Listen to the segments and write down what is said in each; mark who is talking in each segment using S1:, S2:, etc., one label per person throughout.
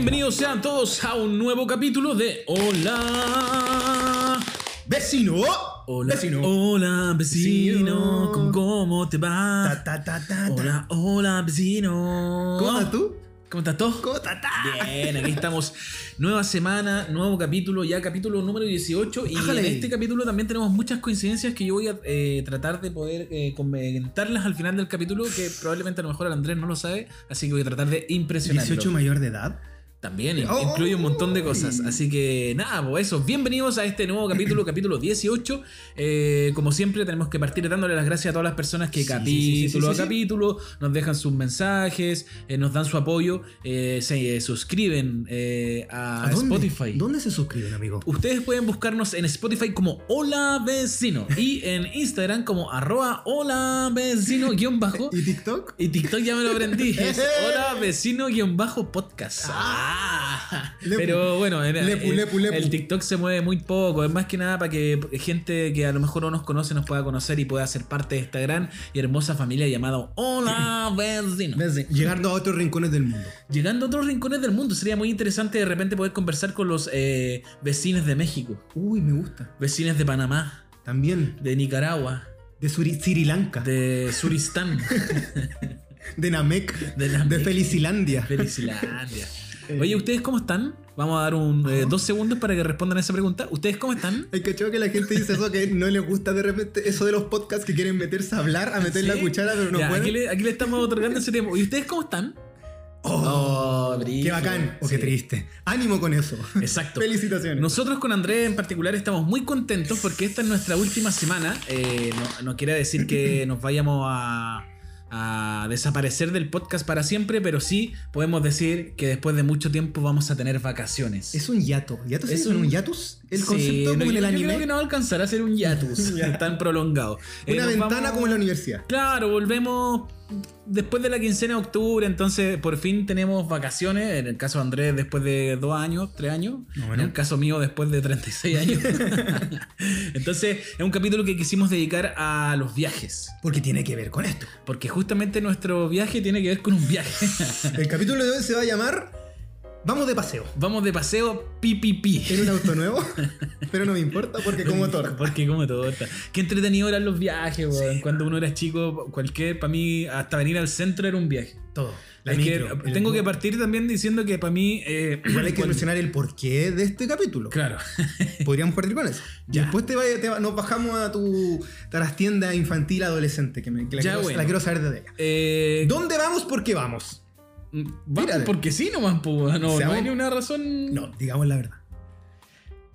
S1: Bienvenidos sean todos a un nuevo capítulo de Hola
S2: ¡Vecino!
S1: Hola
S2: ¡Vecino!
S1: Hola vecino. ¿Cómo, cómo te va?
S2: Ta, ta, ta, ta, ta.
S1: Hola, hola vecino.
S2: ¿Cómo estás tú?
S1: ¿Cómo estás tú?
S2: ¿Cómo estás?
S1: Bien, aquí estamos. Nueva semana, nuevo capítulo, ya capítulo número 18. Y
S2: Ájale.
S1: en este capítulo también tenemos muchas coincidencias que yo voy a eh, tratar de poder eh, comentarlas al final del capítulo, que probablemente a lo mejor el Andrés no lo sabe, así que voy a tratar de impresionarlo.
S2: ¿18 mayor de edad?
S1: También
S2: Oh.
S1: incluye un montón de cosas. Así que nada, pues eso. Bienvenidos a este nuevo capítulo, capítulo 18. Eh, como siempre, tenemos que partir dándole las gracias a todas las personas que
S2: Sí,
S1: capítulo
S2: sí, sí, sí,
S1: a capítulo nos dejan sus mensajes, eh, nos dan su apoyo, eh, se suscriben a,
S2: dónde?
S1: Spotify.
S2: ¿Dónde se suscriben, amigo?
S1: Ustedes pueden buscarnos en Spotify como Hola Vecino y en Instagram como arroba Hola Vecino guion bajo.
S2: ¿Y TikTok?
S1: Y TikTok ya me lo aprendí. Es hola vecino guion bajo podcast. Ah.
S2: Lepu.
S1: Pero bueno, en-
S2: Lepu,
S1: el TikTok se mueve muy poco. Es más que nada para que gente que a lo mejor no nos conoce nos pueda conocer y pueda ser parte de esta gran y hermosa familia llamada Hola Vecino.
S2: Llegando a otros rincones del mundo.
S1: Llegando a otros rincones del mundo, sería muy interesante de repente poder conversar con los eh, vecinos de México,
S2: Uy, me gusta.
S1: vecinos de Panamá,
S2: También.
S1: de Nicaragua,
S2: De Suri- Sri Lanka. De,
S1: de Suristán,
S2: Namek.
S1: de
S2: De,
S1: Namek.
S2: Felicilandia.
S1: Felicilandia. Oye, ¿ustedes cómo están? Vamos a dar un, eh, dos segundos para que respondan a esa pregunta. ¿Ustedes cómo están?
S2: Hay que que la gente dice eso, que no les gusta de repente eso de los podcasts que quieren meterse a hablar, a meter la
S1: ¿Sí?
S2: cuchara, pero no
S1: Ya,
S2: pueden.
S1: aquí, le, aquí le estamos otorgando ese tiempo. ¿Y ustedes cómo están?
S2: Oh, qué
S1: brígido.
S2: bacán o qué
S1: Sí.
S2: triste. Ánimo con eso.
S1: Exacto.
S2: Felicitaciones.
S1: Nosotros con Andrés en particular estamos muy contentos porque esta es nuestra última semana. Eh, no, no quiere decir que nos vayamos a, a desaparecer del podcast para siempre, pero sí podemos decir que después de mucho tiempo vamos a tener vacaciones.
S2: Es un yato. ¿Yato se
S1: Es un-
S2: un yatus? El
S1: Sí,
S2: concepto
S1: no,
S2: como en el anime.
S1: Yo creo que no va a alcanzar a ser un hiatus tan prolongado. Eh,
S2: Una
S1: nos
S2: ventana
S1: vamos-
S2: como en la universidad.
S1: Claro, volvemos después de la quincena de octubre, entonces por fin tenemos vacaciones. En el caso de Andrés, después de dos años, tres años. En el caso mío, después de 36 años. entonces, es un capítulo que quisimos dedicar a los viajes.
S2: Porque tiene que ver con esto.
S1: Porque justamente nuestro viaje tiene que ver con un viaje.
S2: El capítulo de hoy se va a llamar Vamos de paseo.
S1: Vamos de paseo pipipi.
S2: En un auto nuevo. pero no me importa porque como torta.
S1: Porque como torta. Qué entretenido eran los viajes, weón. Cuando uno era chico, cualquier, para mí, hasta venir al centro era un viaje.
S2: Todo. La
S1: Es que
S2: micro, el-
S1: tengo que partir también diciendo que para mí. eh,
S2: Igual hay que mencionar el porqué de este capítulo.
S1: Claro.
S2: Podríamos partir con eso.
S1: Ya.
S2: Después te vaya- te va- nos bajamos a tu trastienda infantil adolescente, que, me, que la,
S1: Ya,
S2: quiero,
S1: bueno.
S2: la quiero saber desde ella.
S1: Eh,
S2: ¿Dónde vamos? ¿Por qué vamos?
S1: Vamos
S2: Tírale.
S1: porque sí nomás, po, no, no
S2: Seamos-
S1: hay ni una razón.
S2: No, digamos la verdad.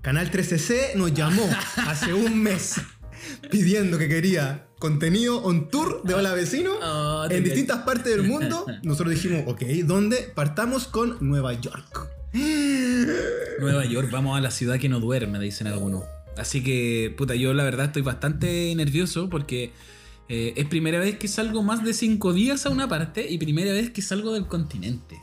S2: Canal 13C nos llamó hace un mes pidiendo que quería contenido on tour de Hola Vecino
S1: Ah, te
S2: en distintas partes del mundo. Nosotros dijimos, ok, ¿dónde? Partamos con Nueva York.
S1: Nueva York, vamos a la ciudad que no duerme, dicen algunos. Así que, puta, yo la verdad estoy bastante nervioso porque eh, es primera vez que salgo más de cinco días a una parte y primera vez que salgo del continente.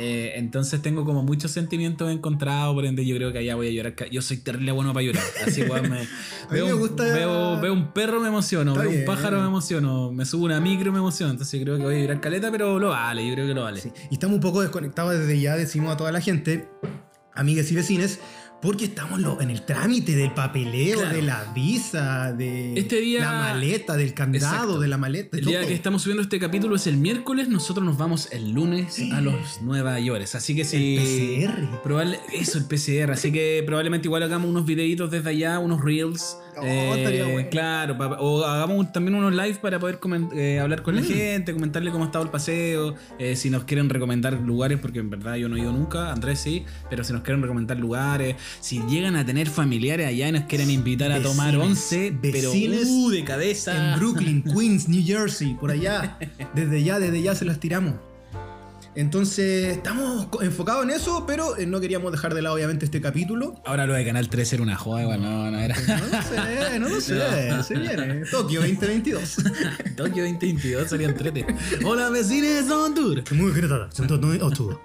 S1: Eh, entonces tengo como muchos sentimientos encontrados, por ende yo creo que allá voy a llorar. Yo soy terrible bueno para llorar. Así igual me, veo,
S2: me gusta-
S1: veo, veo un perro me emociono,
S2: Está
S1: veo un pájaro me emociono, me subo una micro me emociono. Entonces yo creo que voy a llorar caleta, pero lo vale, yo creo que lo vale.
S2: Sí, Y estamos un poco desconectados desde ya, decimos a toda la gente, amigas y vecines, porque estamos en el trámite del papeleo,
S1: Claro.
S2: de la visa, de
S1: Este día-
S2: la maleta, del candado,
S1: Exacto.
S2: de la maleta.
S1: El día que estamos subiendo este capítulo es el miércoles, nosotros nos vamos el lunes a los Nueva York. Así que si.
S2: El PCR.
S1: Probable, eso, el PCR. Así que probablemente igual hagamos unos videitos desde allá, unos reels.
S2: Oh, estaría bueno.
S1: Claro, o hagamos un- también unos live para poder eh, hablar con la
S2: Mm.
S1: gente, comentarle cómo ha estado el paseo, eh, si nos quieren recomendar lugares, porque en verdad yo no he ido nunca, Andrés sí, pero si nos quieren recomendar lugares, si llegan a tener familiares allá y nos quieren invitar a tomar
S2: Vecines,
S1: once, pero
S2: vecines
S1: uh, de cabeza.
S2: En Brooklyn, Queens, New Jersey, por allá. Desde ya, desde ya se las tiramos. Entonces, estamos enfocados en eso, pero eh, no queríamos dejar de lado, obviamente, este capítulo.
S1: Ahora lo de Canal 3 era una joda, igual, no, no era.
S2: No lo sé, no lo sé. Se viene. Tokio 2022.
S1: Tokio 2022 sería entrete. Hola, vecines on tour.
S2: Muy. 108.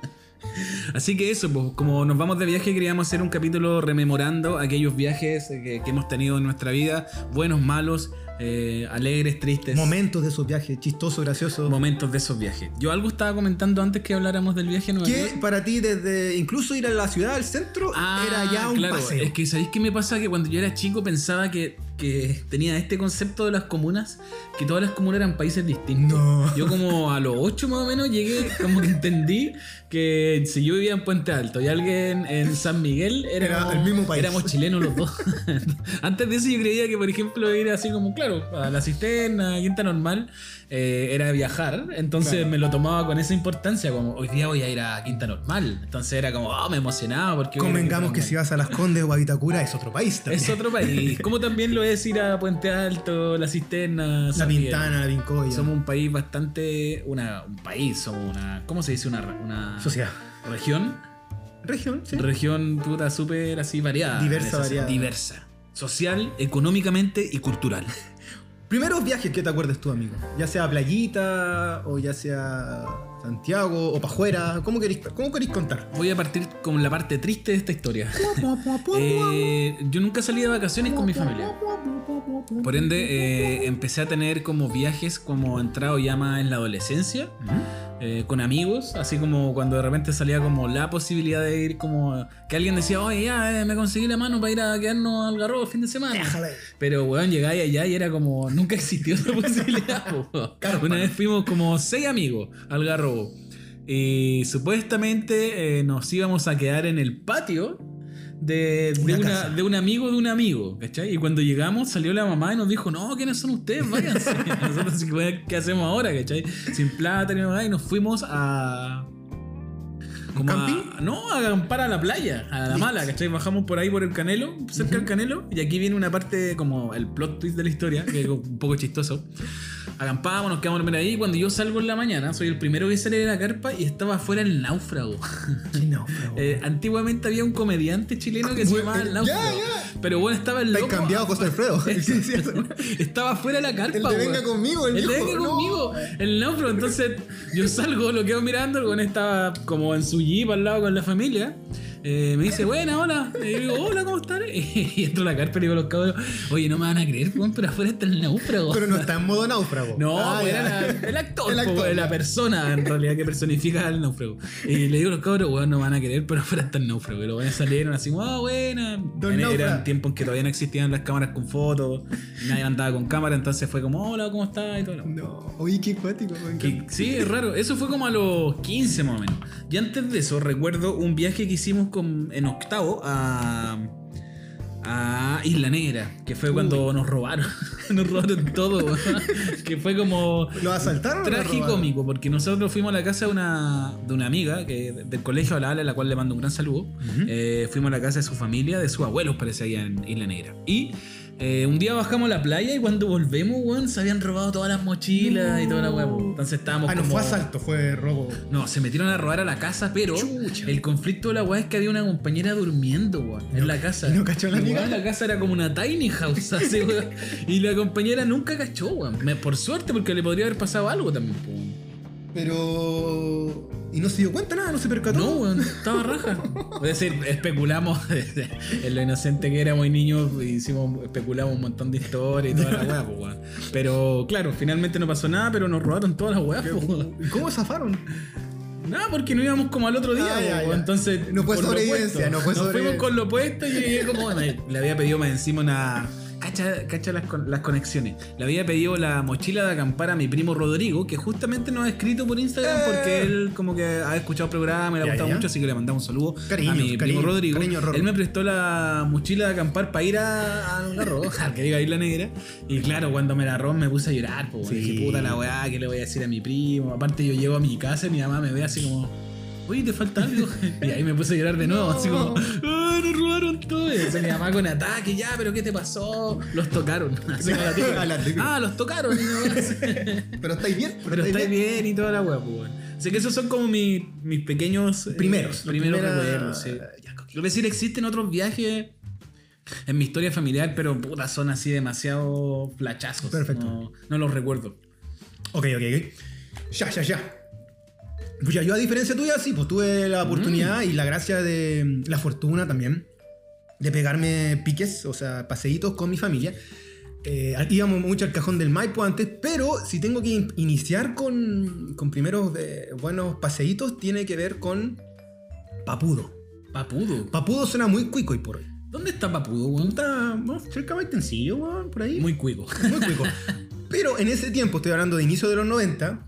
S1: Así que eso, pues, como nos vamos de viaje, queríamos hacer un capítulo rememorando aquellos viajes que, que hemos tenido en nuestra vida, buenos, malos, eh, alegres, tristes.
S2: Momentos de esos viajes, chistosos, graciosos.
S1: Momentos de esos viajes. Yo algo estaba comentando antes que habláramos del viaje a Nueva
S2: Que
S1: York.
S2: para ti, desde incluso ir a la ciudad, al centro,
S1: Ah,
S2: era ya un
S1: claro.
S2: paseo.
S1: Es que ¿sabéis qué me pasa? Que cuando yo era chico pensaba que, que tenía este concepto de las comunas, que todas las comunas eran países distintos.
S2: No.
S1: Yo como a los 8 más o menos llegué, como que entendí que si yo vivía en Puente Alto y alguien en San Miguel,
S2: Era
S1: éramos,
S2: el mismo país.
S1: éramos chilenos los dos. Antes de eso yo creía que, por ejemplo, ir así como, claro, a la cisterna, a Quinta Normal, eh, era viajar. Entonces
S2: Claro.
S1: me lo tomaba con esa importancia, como hoy día voy a ir a Quinta Normal. Entonces era como, oh, me emocionaba porque...
S2: Convengamos que si vas a Las Condes o a Vitacura es otro país también.
S1: Es otro país. Como también lo es ir a Puente Alto, La Cisterna,
S2: La
S1: San.
S2: Pintana, la Vincoya.
S1: Somos un país bastante. Una, un país, somos una. ¿Cómo se dice? Una, una
S2: Sociedad.
S1: región.
S2: Región, sí.
S1: Región puta súper así variada.
S2: Diversa, variada.
S1: Diversa. Social, económicamente y cultural.
S2: Primeros viajes que te acuerdes tú, amigo. Ya sea Playita, o ya sea Santiago, o Pajuera. ¿Cómo queréis, cómo queréis contar?
S1: Voy a partir con la parte triste de esta historia. Eh, yo nunca salí de vacaciones con mi familia. Por ende, eh, empecé a tener como viajes como entrado ya más en la adolescencia. Eh, con amigos, así como cuando de repente salía como la posibilidad de ir como que alguien decía, oye, ya eh, me conseguí la mano para ir a quedarnos al garrobo el fin de semana.
S2: Déjale.
S1: Pero weón, llegáis allá y era como, nunca existió esa posibilidad. Una vez fuimos como seis amigos al garrobo. Y supuestamente eh, nos íbamos a quedar en el patio de, de
S2: Una
S1: un amigo de un amigo, ¿cachai? Y cuando llegamos salió la mamá y nos dijo, no, ¿quiénes son ustedes? Váyanse. Nosotros, ¿qué hacemos ahora, cachai? Sin plata ni nada. Y nos fuimos a... como a- no, a acampar a la playa, a la mala, ¿cachai? Bajamos por ahí por el Canelo, cerca del Canelo, y aquí viene una parte como el plot twist de la historia, que es un poco chistoso. Acampamos, nos quedamos a dormir ahí. Cuando yo salgo en la mañana, soy el primero que sale de la carpa y estaba afuera el náufrago.
S2: Qué náufrago.
S1: Eh, antiguamente había un comediante chileno que se
S2: Bueno,
S1: llamaba el náufrago.
S2: ya.
S1: Pero bueno, estaba el loco.
S2: cambiado, José Alfredo.
S1: Estaba fuera de la carpa.
S2: El de venga conmigo, el
S1: El de venga
S2: no.
S1: conmigo. El náufrago. Entonces yo salgo, lo quedo mirando. El weón estaba como en su jeep al lado con la familia. Eh, me dice, buena, hola. Y yo digo, hola, ¿cómo están? Y entro a la carpa y digo a los cabros, oye, no me van a creer, weón, pero afuera está el náufrago.
S2: Pero no está en modo náufrago.
S1: No,
S2: Ah,
S1: pues era la- el actor,
S2: El
S1: po,
S2: actor,
S1: la persona en realidad que personifica al náufrago. Y le digo a los cabros, weón, no van a querer, pero afuera está el náufrago. Y los weones salieron así, ah, buena.
S2: Don.
S1: Eran tiempos en que todavía no existían las cámaras con fotos, nadie andaba con cámara, entonces fue como, hola, ¿cómo estás? Y todo lo-
S2: No, oye, qué cuático. me
S1: sí, es raro. Eso fue como a los 15 más o menos. Y antes de eso, recuerdo un viaje que hicimos con, en octavo a, a Isla Negra, que fue cuando nos robaron. nos robaron todo. que fue como
S2: ¿Lo asaltaron
S1: tragicómico, porque nosotros fuimos a la casa de una, de una amiga que, del colegio a la Ale, a la cual le mando un gran saludo. Eh, fuimos a la casa de su familia, de sus abuelos, parece, allá en Isla Negra. Y eh, un día bajamos a la playa y cuando volvemos, weón, se habían robado todas las mochilas y toda la weá. Entonces estábamos
S2: Ah, no fue asalto, fue robo.
S1: No, se metieron a robar a la casa, pero
S2: Chucha.
S1: el conflicto de la weá es que había una compañera durmiendo, weón, en la casa.
S2: ¿y no cachó la
S1: weón, La casa era como una tiny house, así, weón. Y la compañera nunca cachó, weón. Por suerte, porque le podría haber pasado algo también, weón.
S2: Pero. ¿Y no se dio cuenta nada? ¿No se percató?
S1: No, weón, estaba raja. Es decir, especulamos en lo inocente que éramos y niños, hicimos, especulamos un montón de historias y toda la weá, pues, weón. Pero claro, finalmente no pasó nada, pero nos robaron todas las weas, pues, weón.
S2: ¿Y ¿Cómo zafaron?
S1: Nada, porque no íbamos como al otro día,
S2: Ah, ya,
S1: po,
S2: ya.
S1: entonces.
S2: No fue sobrevivencia, no fue
S1: Nos fuimos con lo opuesto y yo llegué como. le había pedido más encima una. Cacha, cacha las, con- las conexiones. Le había pedido la mochila de acampar a mi primo Rodrigo, que justamente nos ha escrito por Instagram
S2: Eh.
S1: porque él como que ha escuchado el programa y le ha gustado
S2: ya.
S1: mucho, así que le mandamos un saludo
S2: Cariños,
S1: a mi
S2: cariño,
S1: primo Rodrigo.
S2: cariño,
S1: él me prestó la mochila de acampar para ir a- al garro, al que diga Isla Negra. Y claro, cuando me la robó me puse a llorar, pues,
S2: Sí.
S1: dije, puta la weá, ¿qué le voy a decir a mi primo? Aparte yo llego a mi casa y mi mamá me ve así como, oye, ¿te falta algo? y ahí me puse a llorar de nuevo, así como, ¡ah, nos robaron todo! Y decía mi mamá con ataque, ya, pero ¿qué te pasó? Los tocaron. Así como la típica.
S2: A la típica.
S1: ah, los tocaron.
S2: Pero estáis bien.
S1: pero estáis bien y toda la weá, pues. Así que esos son como mis, mis pequeños... eh,
S2: Primeros,
S1: primeros recuerdos, sí. Quiero decir, existen otros viajes en mi historia familiar, pero puta, son así demasiado flachazos.
S2: Perfecto.
S1: No, no los recuerdo.
S2: Ok, ok, ok. Ya, ya, ya. Pues ya, yo a diferencia tuya, sí, pues tuve la oportunidad y la gracia de la fortuna también de pegarme piques, o sea, paseitos con mi familia. Eh, íbamos mucho al cajón del Maipo antes, pero si tengo que in- iniciar con, con primeros eh, buenos paseitos, tiene que ver con Papudo.
S1: Papudo.
S2: Papudo suena muy cuico y por hoy.
S1: ¿Dónde está Papudo, weón?
S2: Está bueno, cerca de Maitencillo, weón, por ahí.
S1: Muy cuico.
S2: Muy cuico. Pero en ese tiempo, estoy hablando de inicio de los 90,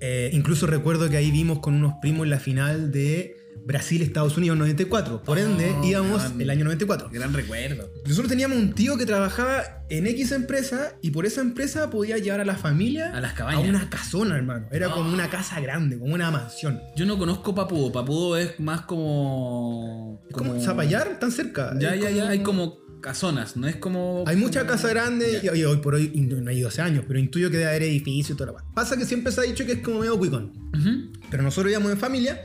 S2: eh, incluso recuerdo que ahí vimos con unos primos la final de Brasil-Estados Unidos 94. Por ende,
S1: Oh,
S2: íbamos
S1: gran-
S2: el año 94.
S1: Gran recuerdo.
S2: Nosotros teníamos un tío que trabajaba en X empresa y por esa empresa podía llevar a la familia
S1: A las cabañas.
S2: a una casona, hermano. Era como una casa grande, como una mansión.
S1: Yo no conozco Papudo. Papudo es más como.
S2: Es como Zapallar, tan cerca.
S1: Ya,
S2: Es
S1: ya,
S2: como-
S1: ya. Hay como casonas, no es como.
S2: Hay mucha casa grande y, y hoy por hoy no, ido hace años, pero intuyo que debe haber edificio y toda la. Pasa que siempre se ha dicho que es como medio cuicón. Pero nosotros íbamos en familia,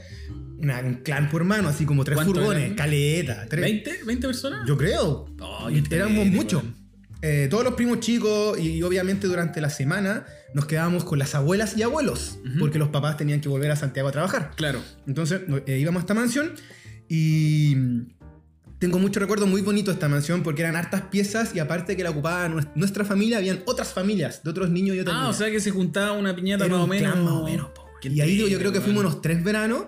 S2: una- un clan por hermano, así como tres
S1: ¿Cuántos
S2: furgones,
S1: eran?
S2: caleta, tres.
S1: ¿20? ¿20 personas?
S2: Yo creo.
S1: Oh,
S2: Éramos muchos. Eh, todos los primos chicos y obviamente durante la semana nos quedábamos con las abuelas y abuelos, porque los papás tenían que volver a Santiago a trabajar.
S1: Claro.
S2: Entonces eh, íbamos a esta mansión y tengo mucho recuerdo muy bonito de esta mansión porque eran hartas piezas y aparte que la ocupaba nues- nuestra familia, habían otras familias de otros niños y otras
S1: Ah, o
S2: niñas.
S1: sea que se juntaba una piñata
S2: Era
S1: más o
S2: un
S1: menos.
S2: clan más o menos, po, Y ahí digo, yo creo que fuimos unos tres veranos.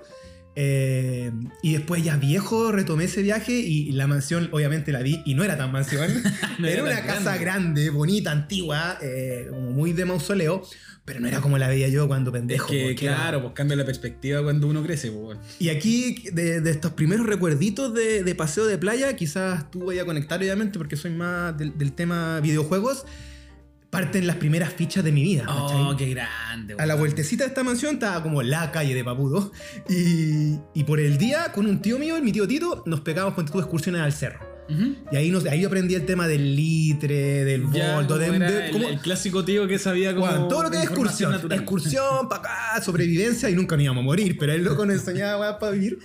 S2: Eh, y después ya viejo retomé ese viaje y la mansión obviamente la vi y no era tan mansión.
S1: No
S2: era
S1: era
S2: una casa
S1: grande.
S2: grande, bonita, antigua, eh, como muy de mausoleo, pero no era como la veía yo cuando
S1: Es
S2: pendejo.
S1: que,
S2: porque era-
S1: claro, pues cambia la perspectiva cuando uno crece, pues.
S2: Y aquí, de, de estos primeros recuerditos de, de paseo de playa, quizás tú vayas a conectar obviamente porque soy más del, del tema videojuegos, parten las primeras fichas de mi vida.
S1: Oh,
S2: ¿cachai?
S1: qué grande,
S2: A la vueltecita de esta mansión estaba como la calle de Papudo. Y, y por el día, con un tío mío, mi tío Tito, nos pegábamos con excursiones al cerro. Y ahí, nos, ahí yo aprendí el tema del litre, del
S1: Ya,
S2: volto, de,
S1: el, clásico tío que sabía como
S2: todo lo que es excursión.
S1: natural.
S2: Excursión para acá, sobrevivencia y nunca nos íbamos a morir, pero el loco nos enseñaba para vivir.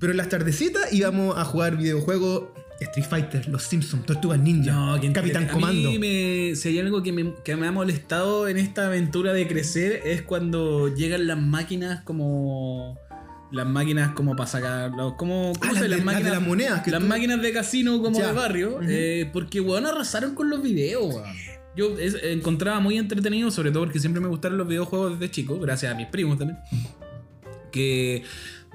S2: Pero en las tardecitas íbamos a jugar videojuegos Street Fighter, Los Simpsons, Tortugas Ninja,
S1: No, que
S2: Capitán
S1: entrete-
S2: Comando.
S1: A mí me, si hay algo que me, que me ha molestado en esta aventura de crecer es cuando llegan las máquinas como. Las máquinas como para sacar. los- Como, ¿cómo
S2: Ah,
S1: se
S2: las
S1: llama?
S2: de- las de las monedas que
S1: las
S2: tú-
S1: máquinas de casino como
S2: Ya.
S1: de barrio. Eh, porque, weón, arrasaron con los videos, weón. Yo es- encontraba muy entretenido, sobre todo porque siempre me gustaron los videojuegos desde chico, gracias a mis primos también. Que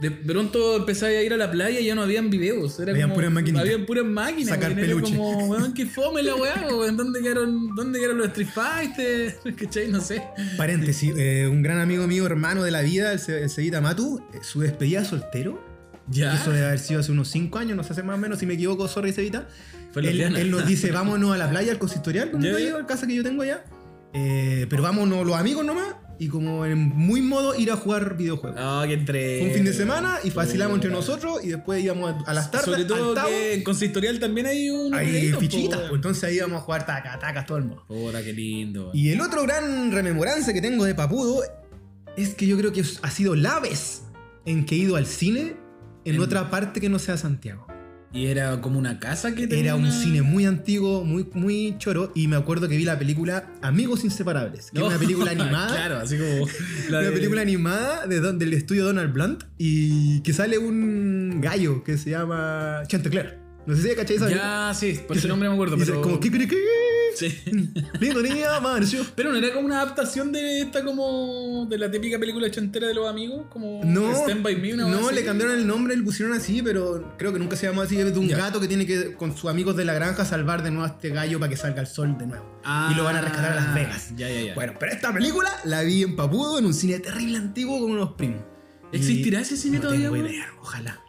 S1: de pronto empecé a ir a la playa y ya no habían videos. Era
S2: Habían
S1: como-
S2: puras maquinitas.
S1: Habían puras máquinas.
S2: Sacar
S1: weón, era
S2: peluche.
S1: como, weón, que fome la weá, weón. ¿Dónde quedaron, ¿Dónde quedaron los Street Fighter? ¿Cachai? No sé.
S2: Paréntesis, eh, un gran amigo mío, hermano de la vida, el, Ce- el Cevita Matu, eh, su despedida de soltero,
S1: Ya.
S2: eso debe haber sido hace unos 5 años, no sé, hace más o menos, si me equivoco, sorry
S1: en
S2: Él, él nos dice, vámonos a la playa, al consistorial, como digo, casa que yo tengo allá. Eh, pero vámonos los amigos nomás, y como en muy modo ir a jugar videojuegos.
S1: Ah, que entre.
S2: Fue un fin de semana y vacilamos entre nosotros y después íbamos a, las tardes
S1: Sobre todo
S2: al
S1: que en consistorial también hay un.
S2: Hay fichitas, pues, entonces ahí íbamos a jugar taca, tacas todo el mundo.
S1: Puta, qué lindo.
S2: Y el otro gran rememoranza que tengo de Papudo es que yo creo que ha sido la vez en que he ido al cine en
S1: En-
S2: otra parte que no sea Santiago.
S1: Y era como una casa que tenía
S2: Era un cine muy antiguo, muy, muy choro, y me acuerdo que vi la película Amigos Inseparables, que
S1: No,
S2: es una película animada.
S1: claro, así como. la
S2: Una
S1: de-
S2: película animada de, don- del estudio Donald Blunt y que sale un gallo que se llama Chantecler. No sé si cacháis esa
S1: Ya, sí, por ese
S2: se-
S1: nombre me acuerdo, pero.
S2: como "Kikiriki,
S1: Sí.
S2: lindo día, amaneció".
S1: Pero no era como una adaptación de esta como de la típica película chantera de los amigos, como
S2: No,
S1: Stand by Me, una
S2: no le cambiaron el nombre, le pusieron así, pero creo que nunca se llamó así. Es de un
S1: Ya.
S2: gato que tiene que, con sus amigos de la granja, salvar de nuevo a este gallo para que salga el sol de nuevo.
S1: Ah,
S2: y lo van a rescatar a Las Vegas.
S1: Ya, ya, ya.
S2: Bueno, pero esta película la vi en Papudo, en un cine terrible antiguo con unos primos.
S1: ¿Existirá ese cine
S2: no
S1: todavía?
S2: tengo
S1: weón?
S2: idea, ojalá.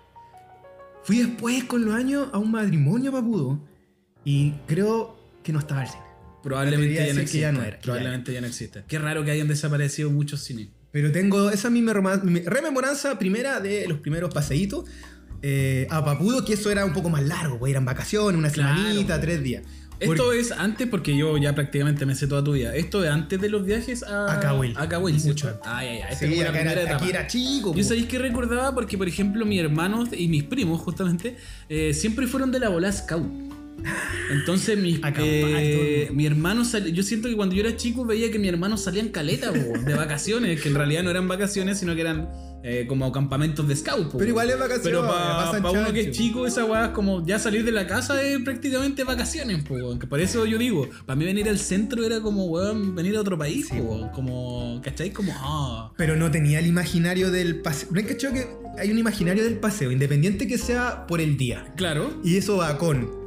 S2: Fui después con los años a un matrimonio Papudo y creo que no estaba el cine.
S1: Probablemente ya no existe.
S2: ya no era,
S1: Probablemente ya no existe. Qué raro que hayan desaparecido muchos cines.
S2: Pero tengo esa misma rememoranza primera de los primeros paseitos eh, a Papudo, que eso era un poco más largo, pues eran vacaciones, una
S1: Claro,
S2: semanita,
S1: pues.
S2: tres días.
S1: Esto es antes, porque yo ya prácticamente me sé toda tu vida. Esto es antes de los viajes a,
S2: A Cahuil.
S1: A Cahuil,
S2: Mucho.
S1: Ay, ay, ay.
S2: Sí, acá era, aquí era chico.
S1: Yo
S2: pues.
S1: sabéis que recordaba porque, por ejemplo, mis hermanos y mis primos, justamente, eh, siempre fueron de la bola Scout. Entonces mi, eh, mi hermano sal- yo siento que cuando yo era chico veía que mi hermano salían caleta po, de vacaciones, que en realidad no eran vacaciones, sino que eran eh, como campamentos de scout.
S2: Pero igual es vacaciones.
S1: Pero para uno que es chico, esa weá es como ya salir de la casa es prácticamente vacaciones, po, por eso yo digo, para mí venir al centro era como, weón, venir a otro país, po, weón. Como, ¿cachai? Como, ah.
S2: Pero no tenía el imaginario del paseo. ¿No que hay un imaginario del paseo, independiente que sea por el día?
S1: Claro.
S2: Y eso va con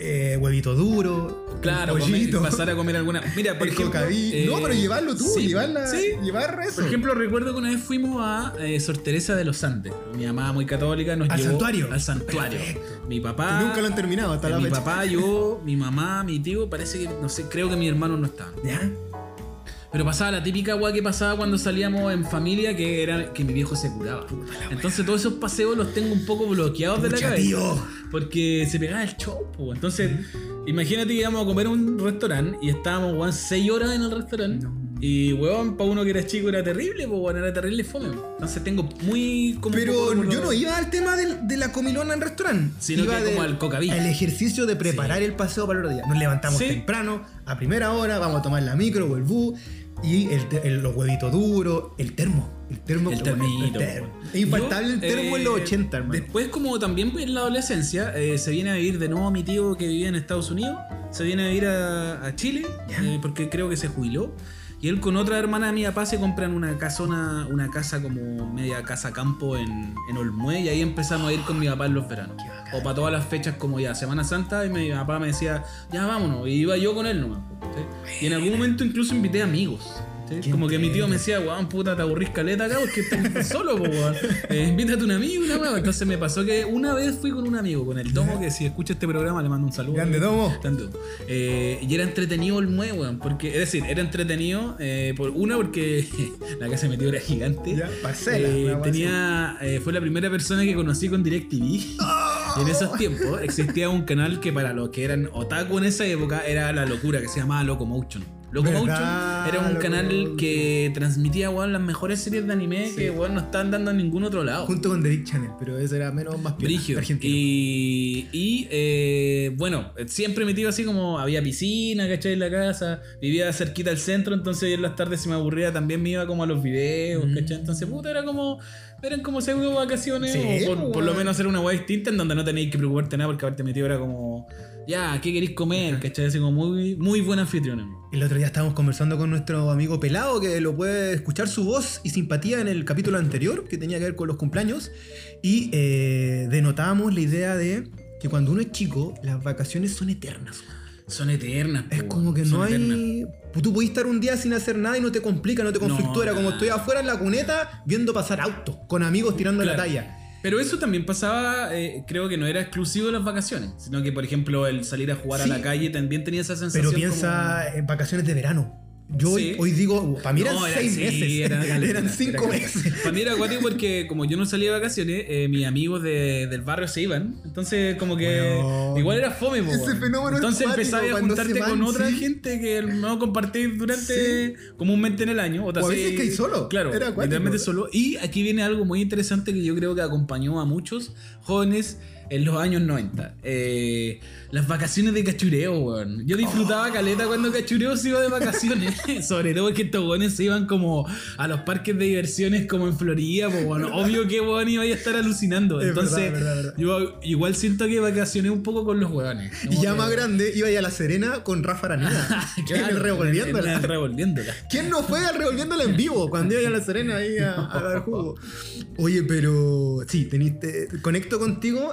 S2: eh, huevito duro,
S1: Claro,
S2: pollito,
S1: comer- pasar a comer alguna. Mira, por ejemplo. eh,
S2: no, pero llevarlo tú,
S1: sí,
S2: llevarla,
S1: sí.
S2: llevar eso.
S1: Por ejemplo, recuerdo que una vez fuimos a eh, Sor Teresa de los Andes. Mi mamá, muy católica, nos
S2: ¿Al
S1: llevó
S2: santuario?
S1: al santuario.
S2: Perfecto.
S1: Mi papá.
S2: nunca lo han terminado hasta
S1: eh,
S2: la
S1: mi
S2: fecha.
S1: papá, yo, mi mamá, mi tío, parece que, no sé, creo que mi hermano no estaban.
S2: ¿Ya?
S1: Pero pasaba la típica agua que pasaba cuando salíamos en familia, que era que mi viejo se curaba. Entonces todos esos paseos los tengo un poco bloqueados de la cabeza.
S2: tío.
S1: Porque se pegaba el show, po. Entonces, imagínate que íbamos a comer a un restaurante y estábamos, weón, 6 horas en el restaurante.
S2: No.
S1: Y, weón, para uno que era chico era terrible, pues, weón, era terrible fome. Entonces tengo muy como.
S2: Pero yo no iba al tema de la comilona en restaurante.
S1: Sino
S2: iba
S1: que como al cocaví.
S2: El ejercicio de preparar el paseo para el otro día. Nos levantamos
S1: Sí.
S2: temprano, a primera hora, vamos a tomar la micro o el bus. Y el, el- los huevitos duros, el termo. El termo.
S1: El termito.
S2: termo.
S1: weón.
S2: Es infaltable el termo en los
S1: eh,
S2: 80, hermano.
S1: Después, como también en la adolescencia, eh, se viene a vivir de nuevo mi tío que vivía en Estados Unidos. Se viene a vivir a, a Chile, eh, porque creo que se jubiló. Y él con otra hermana de mi papá se compran una casona, una casa como media casa campo en, en Olmué. Y ahí empezamos a ir con mi papá en los veranos. O para todas las fechas como ya Semana Santa. Y mi papá me decía, ya vámonos. Y iba yo con él nomás. ¿sí? Y en algún momento incluso invité amigos. Como que mi tío me decía, weón, puta, te aburrís caleta acá porque estás solo, po, weón. Eh, invítate a un amigo, una weón. Entonces me pasó que una vez fui con un amigo, con el Tomo, que si escucha este programa le mando un saludo.
S2: Grande Tomo.
S1: Eh, y era entretenido el mue, weón. Porque, es decir, era entretenido, eh, por una, porque la casa de mi tío era gigante.
S2: Ya, parcela,
S1: Eh, tenía, eh, fue la primera persona que conocí con DirecTV. Y en esos tiempos existía un canal que para los que eran otaku en esa época era la locura, que se llamaba Locomotion.
S2: ¿Verdad,
S1: era un canal que transmitía weón, las mejores series de anime
S2: Sí.
S1: que weón, no estaban dando en ningún otro lado.
S2: Junto con The Big Channel, pero ese era menos más
S1: Brigio.
S2: argentino.
S1: Y, y eh, bueno, siempre metido así como había piscina, ¿cachai? En la casa, vivía cerquita del centro, entonces en las tardes si me aburría también me iba como a los videos,
S2: Mm.
S1: ¿cachai? Entonces, puta, era como, eran como pseudo vacaciones,
S2: Sí,
S1: o por,
S2: pues,
S1: por lo menos hacer una weá distinta en donde no tenéis que preocuparte nada porque haberte metido era como, ya, ¿qué queréis comer? ¿cachai? Así como muy, muy buen anfitrión. amigo.
S2: El otro día estábamos conversando con nuestro amigo Pelado, que lo puede escuchar su voz y simpatía en el capítulo anterior, que tenía que ver con los cumpleaños, y eh, denotábamos la idea de que cuando uno es chico, las vacaciones son eternas.
S1: Son eternas.
S2: Es como que no
S1: eternas.
S2: hay... Tú puedes estar un día sin hacer nada y no te complica, no te conflictúa. Era como estoy afuera en la cuneta viendo pasar autos, con amigos tirando la talla.
S1: Pero eso también pasaba, eh, creo que no era exclusivo de las vacaciones, sino que, por ejemplo, el salir a jugar
S2: Sí.
S1: a la calle también tenía esa sensación.
S2: Pero piensa en vacaciones de verano. Yo hoy,
S1: Sí.
S2: hoy digo, para mí eran
S1: No, era-
S2: seis
S1: sí,
S2: meses,
S1: era-
S2: eran,
S1: era-
S2: cinco meses.
S1: Para mí era acuático porque como yo no salía de vacaciones, eh, mis amigos de- del barrio se iban. Entonces como que igual era fome. po,
S2: Ese
S1: weón.
S2: fenómeno es
S1: Entonces
S2: cuático,
S1: empezabas a juntarte
S2: van,
S1: con otra
S2: sí.
S1: gente que no compartís durante comúnmente en el año. O,
S2: O a veces que hay solo.
S1: Claro,
S2: Era
S1: literalmente solo. Y aquí viene algo muy interesante que yo creo que acompañó a muchos jóvenes en los años 90. Eh, las vacaciones de cachureo, weón. Yo disfrutaba
S2: Oh.
S1: caleta cuando cachureo se iba de vacaciones. Sobre todo que estos weones se iban como a los parques de diversiones como en Florida, pues bueno, obvio que weón iba a estar alucinando.
S2: Es
S1: Entonces,
S2: verdad, verdad, verdad.
S1: yo igual siento que vacacioné un poco con los weones.
S2: Y ya
S1: que-
S2: más grande iba a ir a La Serena con Rafa Araneda.
S1: Claro,
S2: en el revolviéndola.
S1: en el revolviéndola.
S2: ¿Quién no fue al revolviéndola en vivo cuando iba a La Serena ahí a, a dar jugo? Oye, pero sí, teniste, conecto contigo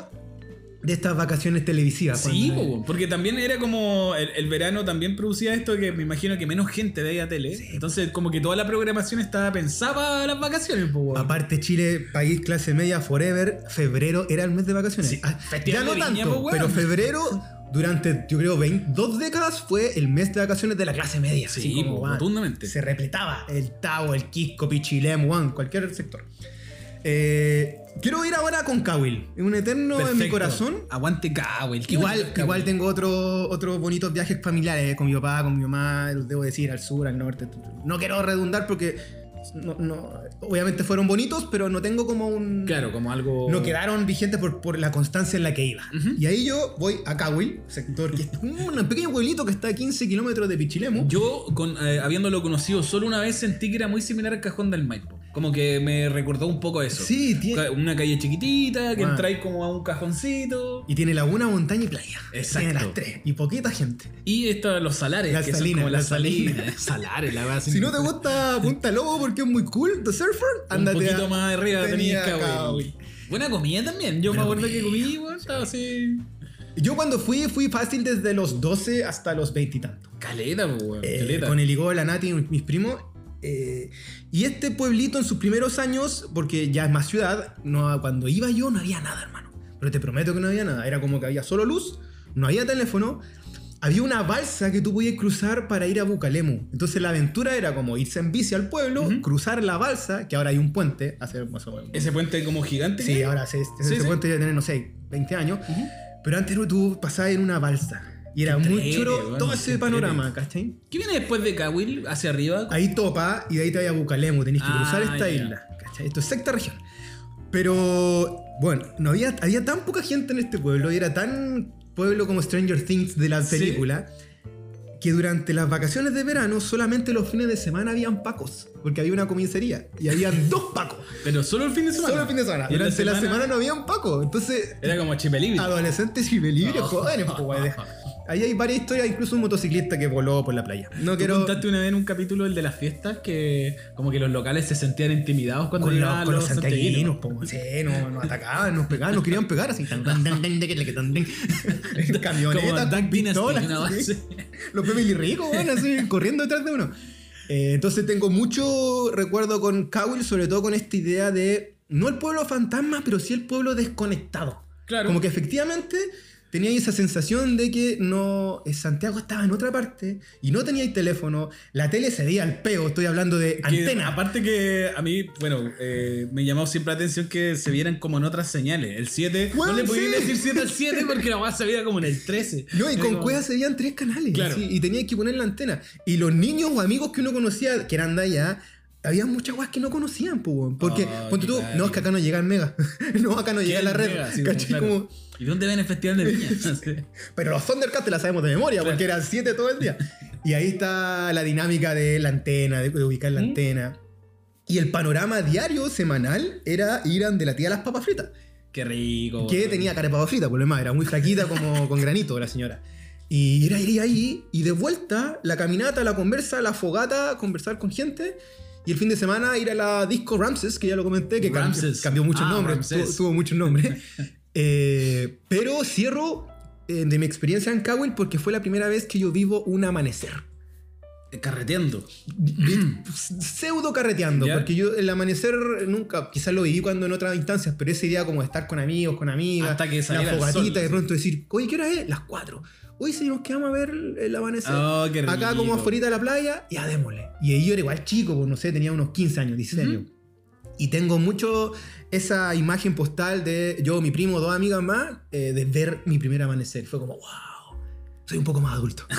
S2: de estas vacaciones televisivas.
S1: Sí,
S2: cuando-
S1: porque también era como el, el verano también producía esto que me imagino que menos gente veía tele. Entonces como que toda la programación estaba pensada para las vacaciones. po.
S2: Aparte, Chile, país clase media, forever, febrero era el mes de vacaciones.
S1: Sí,
S2: Ah,
S1: Festival
S2: ya no
S1: Viña,
S2: tanto,
S1: po,
S2: pero febrero, durante yo creo 20 dos décadas, fue el mes de vacaciones de la clase media.
S1: Sí,
S2: como,
S1: rotundamente.
S2: Se repletaba el Tao, el Quisco, Pichilem, weón, cualquier sector. Eh, quiero ir ahora con Kawil, un eterno en mi corazón.
S1: Aguante qué
S2: Igual, igual tengo otro- otros bonitos viajes familiares con mi papá, con mi mamá, los debo decir, al sur, al norte. No quiero redundar porque no, no- obviamente fueron bonitos, pero no tengo como un...
S1: Claro, como algo.
S2: No quedaron vigentes por, por la constancia en la que iba. Y ahí yo voy a Cahuil, sector que es un pequeño pueblito que está a 15 kilómetros de Pichilemu.
S1: Yo, con, eh, habiéndolo conocido solo una vez, sentí que era muy similar al cajón del Maipo. Como que me recordó un poco eso.
S2: Sí, tiene,
S1: Una calle chiquitita, que
S2: Ah.
S1: entráis como a un cajoncito.
S2: y tiene laguna, montaña y playa.
S1: Exacto.
S2: Tiene las tres. Y poquita gente.
S1: Y esto, los salares,
S2: Las
S1: que
S2: salinas,
S1: son como las
S2: salinas.
S1: salinas. salares, la verdad.
S2: Si no te gusta Punta Lobo porque es muy cool, The Surfer,
S1: un
S2: ándate
S1: poquito
S2: a-
S1: más arriba
S2: tenía
S1: tenía Cahuil. Buena comida también. Yo
S2: Buena
S1: me acuerdo que comí, weón, estaba así.
S2: Yo cuando fui, fui fácil desde los 12 hasta los 20 y tantos.
S1: Caleta, weón.
S2: Eh,
S1: caleta.
S2: con el Igor, la Nati y mis primos. Eh, y este pueblito en sus primeros años, porque ya es más ciudad, no, cuando iba yo no había nada, hermano. Pero te prometo que no había nada. Era como que había solo luz, no había teléfono. Había una balsa que tú podías cruzar para ir a Bucalemu. Entonces la aventura era como irse en bici al pueblo,
S1: Ujú.
S2: cruzar la balsa, que ahora hay un puente. Hace, más o menos-
S1: Ese puente como gigante.
S2: Sí, ahora se, se-
S1: Sí,
S2: ese
S1: sí.
S2: puente debe tener, no sé, 20 años.
S1: Ujú.
S2: Pero antes tú pasabas en una balsa. Y era muy
S1: weón,
S2: todo ese panorama, ¿cachai?
S1: ¿Qué viene después de Cahuil? Hacia arriba.
S2: Ahí topa y de ahí te vas a Bucalemu, tenés que
S1: Ah,
S2: cruzar esta
S1: ya.
S2: isla. ¿cachai? Esto es sexta región. Pero bueno, no había, había tan poca gente en este pueblo y era tan pueblo como Stranger Things de la
S1: Sí.
S2: película que durante las vacaciones de verano solamente los fines de semana habían pacos, porque había una comisaría y habían dos pacos.
S1: Pero solo el fin de semana.
S2: Solo el fin de semana.
S1: Y en
S2: Durante la semana, no habían pacos. Entonces,
S1: Era como chipelibre.
S2: adolescentes y libres,
S1: Oh.
S2: jóvenes, pues. Ahí hay varias historias, incluso un motociclista que voló por la playa. No
S1: Tú
S2: quiero.
S1: contaste una vez en un capítulo el de las fiestas que como que los locales se sentían intimidados cuando
S2: Con, los- con los santiaguinos, po, sí, no, nos atacaban, nos pegaban, nos querían pegar así. tan, tan, tan, tan, tan, pistolas. Los Beverly ricos, bueno, así, corriendo detrás de uno. Eh, entonces tengo mucho recuerdo con Cowell, sobre todo con esta idea de, no el pueblo fantasma, pero sí el pueblo desconectado.
S1: Claro.
S2: Como que efectivamente tenía esa sensación de que no eh, Santiago estaba en otra parte y no tenía teléfono, la tele se veía al peo, estoy hablando de
S1: Que,
S2: antena.
S1: Aparte que a mí, bueno, eh, me llamó siempre la atención que se vieran como en otras señales. El 7,
S2: Bueno,
S1: no le podían
S2: sí.
S1: decir 7 al 7 porque la weá se veía como en el 13.
S2: No, y
S1: Era
S2: con
S1: como-
S2: cuevas se veían tres canales.
S1: Claro.
S2: así, y tenía que poner la antena. Y los niños o amigos que uno conocía, que eran de allá, había muchas weas que no conocían, po. Porque,
S1: Ah,
S2: ponte tú, no, es que acá no llega el mega. no, acá no llega
S1: ¿Qué
S2: la red.
S1: mega? Sí,
S2: ¿cachai?
S1: claro.
S2: Como-
S1: ¿Y dónde ven el festival de Viña?
S2: Pero los Thundercats te la sabemos de memoria,
S1: Claro.
S2: porque eran siete todo el día. Y ahí está la dinámica de la antena, de, de ubicar la
S1: ¿Mm?
S2: antena. Y el panorama diario, semanal, era ir a donde la tía las papas fritas.
S1: Qué rico.
S2: que tenía cara de papa frita, por lo demás, era muy flaquita como con granito la señora. Y era ir ahí y de vuelta la caminata, la conversa, la fogata, conversar con gente. Y el fin de semana ir a la disco Ramses, que ya lo comenté, que cambió,
S1: Ramses.
S2: cambió muchos
S1: Ah,
S2: nombres, tuvo, tuvo muchos nombres. Eh, pero cierro eh, de mi experiencia en Cowell porque fue la primera vez que yo vivo un amanecer.
S1: Eh, Carreteando.
S2: Pseudo carreteando,
S1: ¿Ya?
S2: porque yo el amanecer nunca, quizás lo viví cuando en otras instancias, pero esa idea como de estar con amigos, con amigas,
S1: Hasta que
S2: la fogatita
S1: sol.
S2: y de pronto decir, oye, ¿qué hora es? Las 4. Hoy si nos quedamos a ver el amanecer.
S1: Oh, qué rico.
S2: Acá como afuera de la playa, ya démosle. Y ahí yo era igual chico, pues no sé, tenía unos 15 años, 16
S1: Ujú.
S2: años. Y tengo mucho esa imagen postal de yo, mi primo, dos amigas más, eh, de ver mi primer amanecer. Fue como, wow, soy un poco más adulto.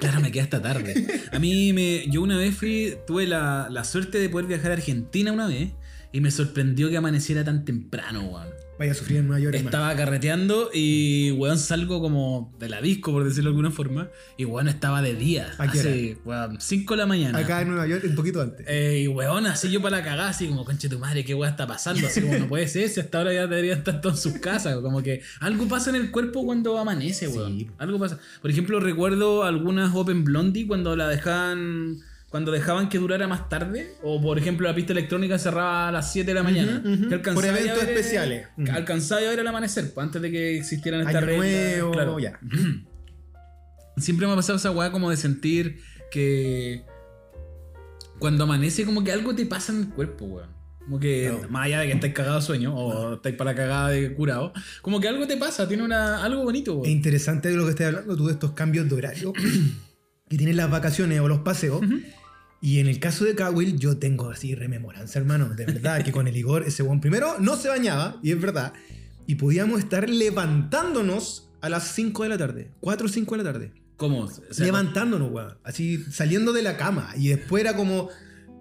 S1: Claro, me quedé hasta tarde. A mí, me, yo una vez fui, tuve la, la suerte de poder viajar a Argentina una vez y me sorprendió que amaneciera tan temprano, weón.
S2: Vaya a sufrir en Nueva York. hermano.
S1: Estaba carreteando y, weón, salgo como de la disco, por decirlo de alguna forma, y, weón, estaba de día.
S2: ¿A qué
S1: weón, 5 de la mañana.
S2: Acá en Nueva York, un poquito antes.
S1: Eh, y weón, así yo para la cagada, así como, conche tu madre, qué weón está pasando. Así como, no puede ser, si hasta ahora ya deberían estar todos en sus casas. Como que algo pasa en el cuerpo cuando amanece, weón.
S2: Sí.
S1: Algo pasa. Por ejemplo, recuerdo algunas Open Blondie cuando la dejaban. Cuando dejaban que durara más tarde, o por ejemplo la pista electrónica cerraba a las 7 de la mañana, que
S2: Por
S1: a
S2: eventos
S1: ver-
S2: especiales. Ujú.
S1: Alcanzaba a ver el amanecer, pues, antes de que existieran estas reglas. claro.
S2: ya.
S1: Siempre me ha pasado esa weá como de sentir que cuando amanece como que algo te pasa en el cuerpo, weón. Como que,
S2: No.
S1: más allá de que estáis cagado de sueño o estáis para la cagada de curado, como que algo te pasa, tiene una, algo bonito,
S2: Es interesante de lo que estás hablando tú de estos cambios de horario que tienen las vacaciones o los paseos. Y en el caso de Cowell, yo tengo así rememoranza, hermano. De verdad, que con el Igor, ese buen primero no se bañaba, y es verdad. Y podíamos estar levantándonos a las 5 de la tarde, 4 o 5 de la tarde.
S1: ¿Cómo? O sea,
S2: levantándonos, weón. Así saliendo de la cama. Y después era como.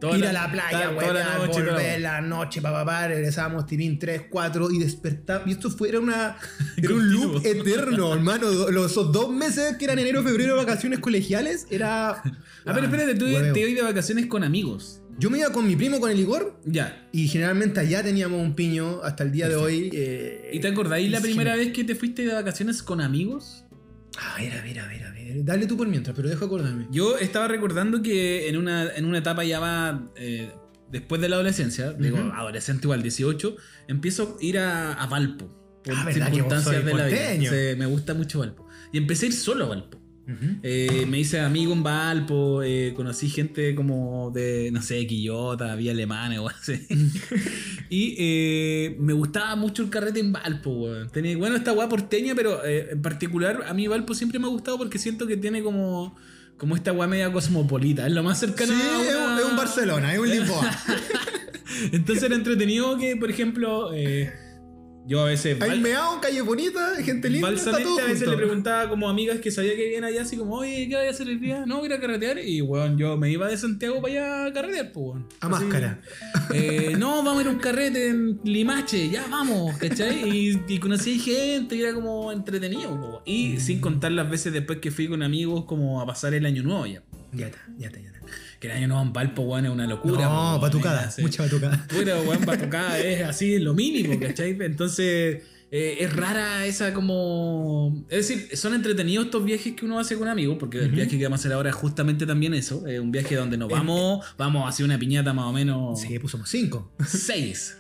S1: Toda
S2: Ir
S1: la-
S2: a la playa, güey,
S1: toda la noche, la-
S2: volver la noche, papá, papá, regresábamos tipín 3, 4 y despertábamos. Y esto fue, era, una, era un loop eterno, hermano. Los esos dos meses que eran enero, febrero, vacaciones colegiales, era.
S1: Ah, pero espérate, tú
S2: hueveo.
S1: te ibas de vacaciones con amigos.
S2: Yo me iba con mi primo, con el Igor,
S1: Ya.
S2: y generalmente allá teníamos un piño hasta el día de hoy. eh,
S1: ¿Y te acordáis la
S2: sí.
S1: primera vez que te fuiste de vacaciones con amigos?
S2: A ver, a ver, a ver, a ver. Dale tú por mientras, pero deja acordarme.
S1: Yo estaba recordando que en una, en una etapa ya va eh, después de la adolescencia, digo, adolescente igual, 18, empiezo a ir a, a Valpo. Por
S2: Ah, ¿verdad que vos
S1: circunstancias de la vida. me gusta mucho Valpo. Y empecé a ir solo a Valpo. Eh, me hice amigo en Valpo, eh, conocí gente como de, no sé, Quillota, Vía Alemana o así. y eh, me gustaba mucho el carrete en Valpo, weón. Tenía, bueno, esta weá porteña, pero eh, en particular a mí Valpo siempre me ha gustado porque siento que tiene como, como esta weá media cosmopolita. Es lo más
S2: Sí,
S1: cercano a
S2: es un,
S1: una-
S2: es un Barcelona, es un Lisboa.
S1: Entonces era entretenido que, por ejemplo, eh, yo a veces...
S2: Hay meao, calle bonita, gente linda, está todo
S1: a veces
S2: junto.
S1: le preguntaba como amigas que sabía que vivían allá, así como, oye, ¿qué voy a hacer el día? No, voy a ir a carretear. Y weón, yo me iba de Santiago para allá a carretear, pues weón.
S2: A
S1: Así,
S2: máscara.
S1: eh, no, vamos a ir a un carrete en Limache, ya vamos, ¿cachai? Y, y conocí gente y era como entretenido, po, weón.
S2: Mm.
S1: Y sin contar las veces después que fui con amigos como a pasar el año nuevo ya.
S2: Ya está, ya está, ya está.
S1: Que el año nuevo en Valpo, weón, es una locura.
S2: No,
S1: po,
S2: batucada, mucha batucada.
S1: Pura, weón, batucada es así, lo mínimo, ¿cachai? Entonces, eh, es rara esa como... Es decir, son entretenidos estos viajes que uno hace con amigos, porque el viaje que vamos a hacer ahora es justamente también eso, es un viaje donde nos vamos, vamos a hacer una piñata más o menos
S2: Sí, pues somos cinco.
S1: seis.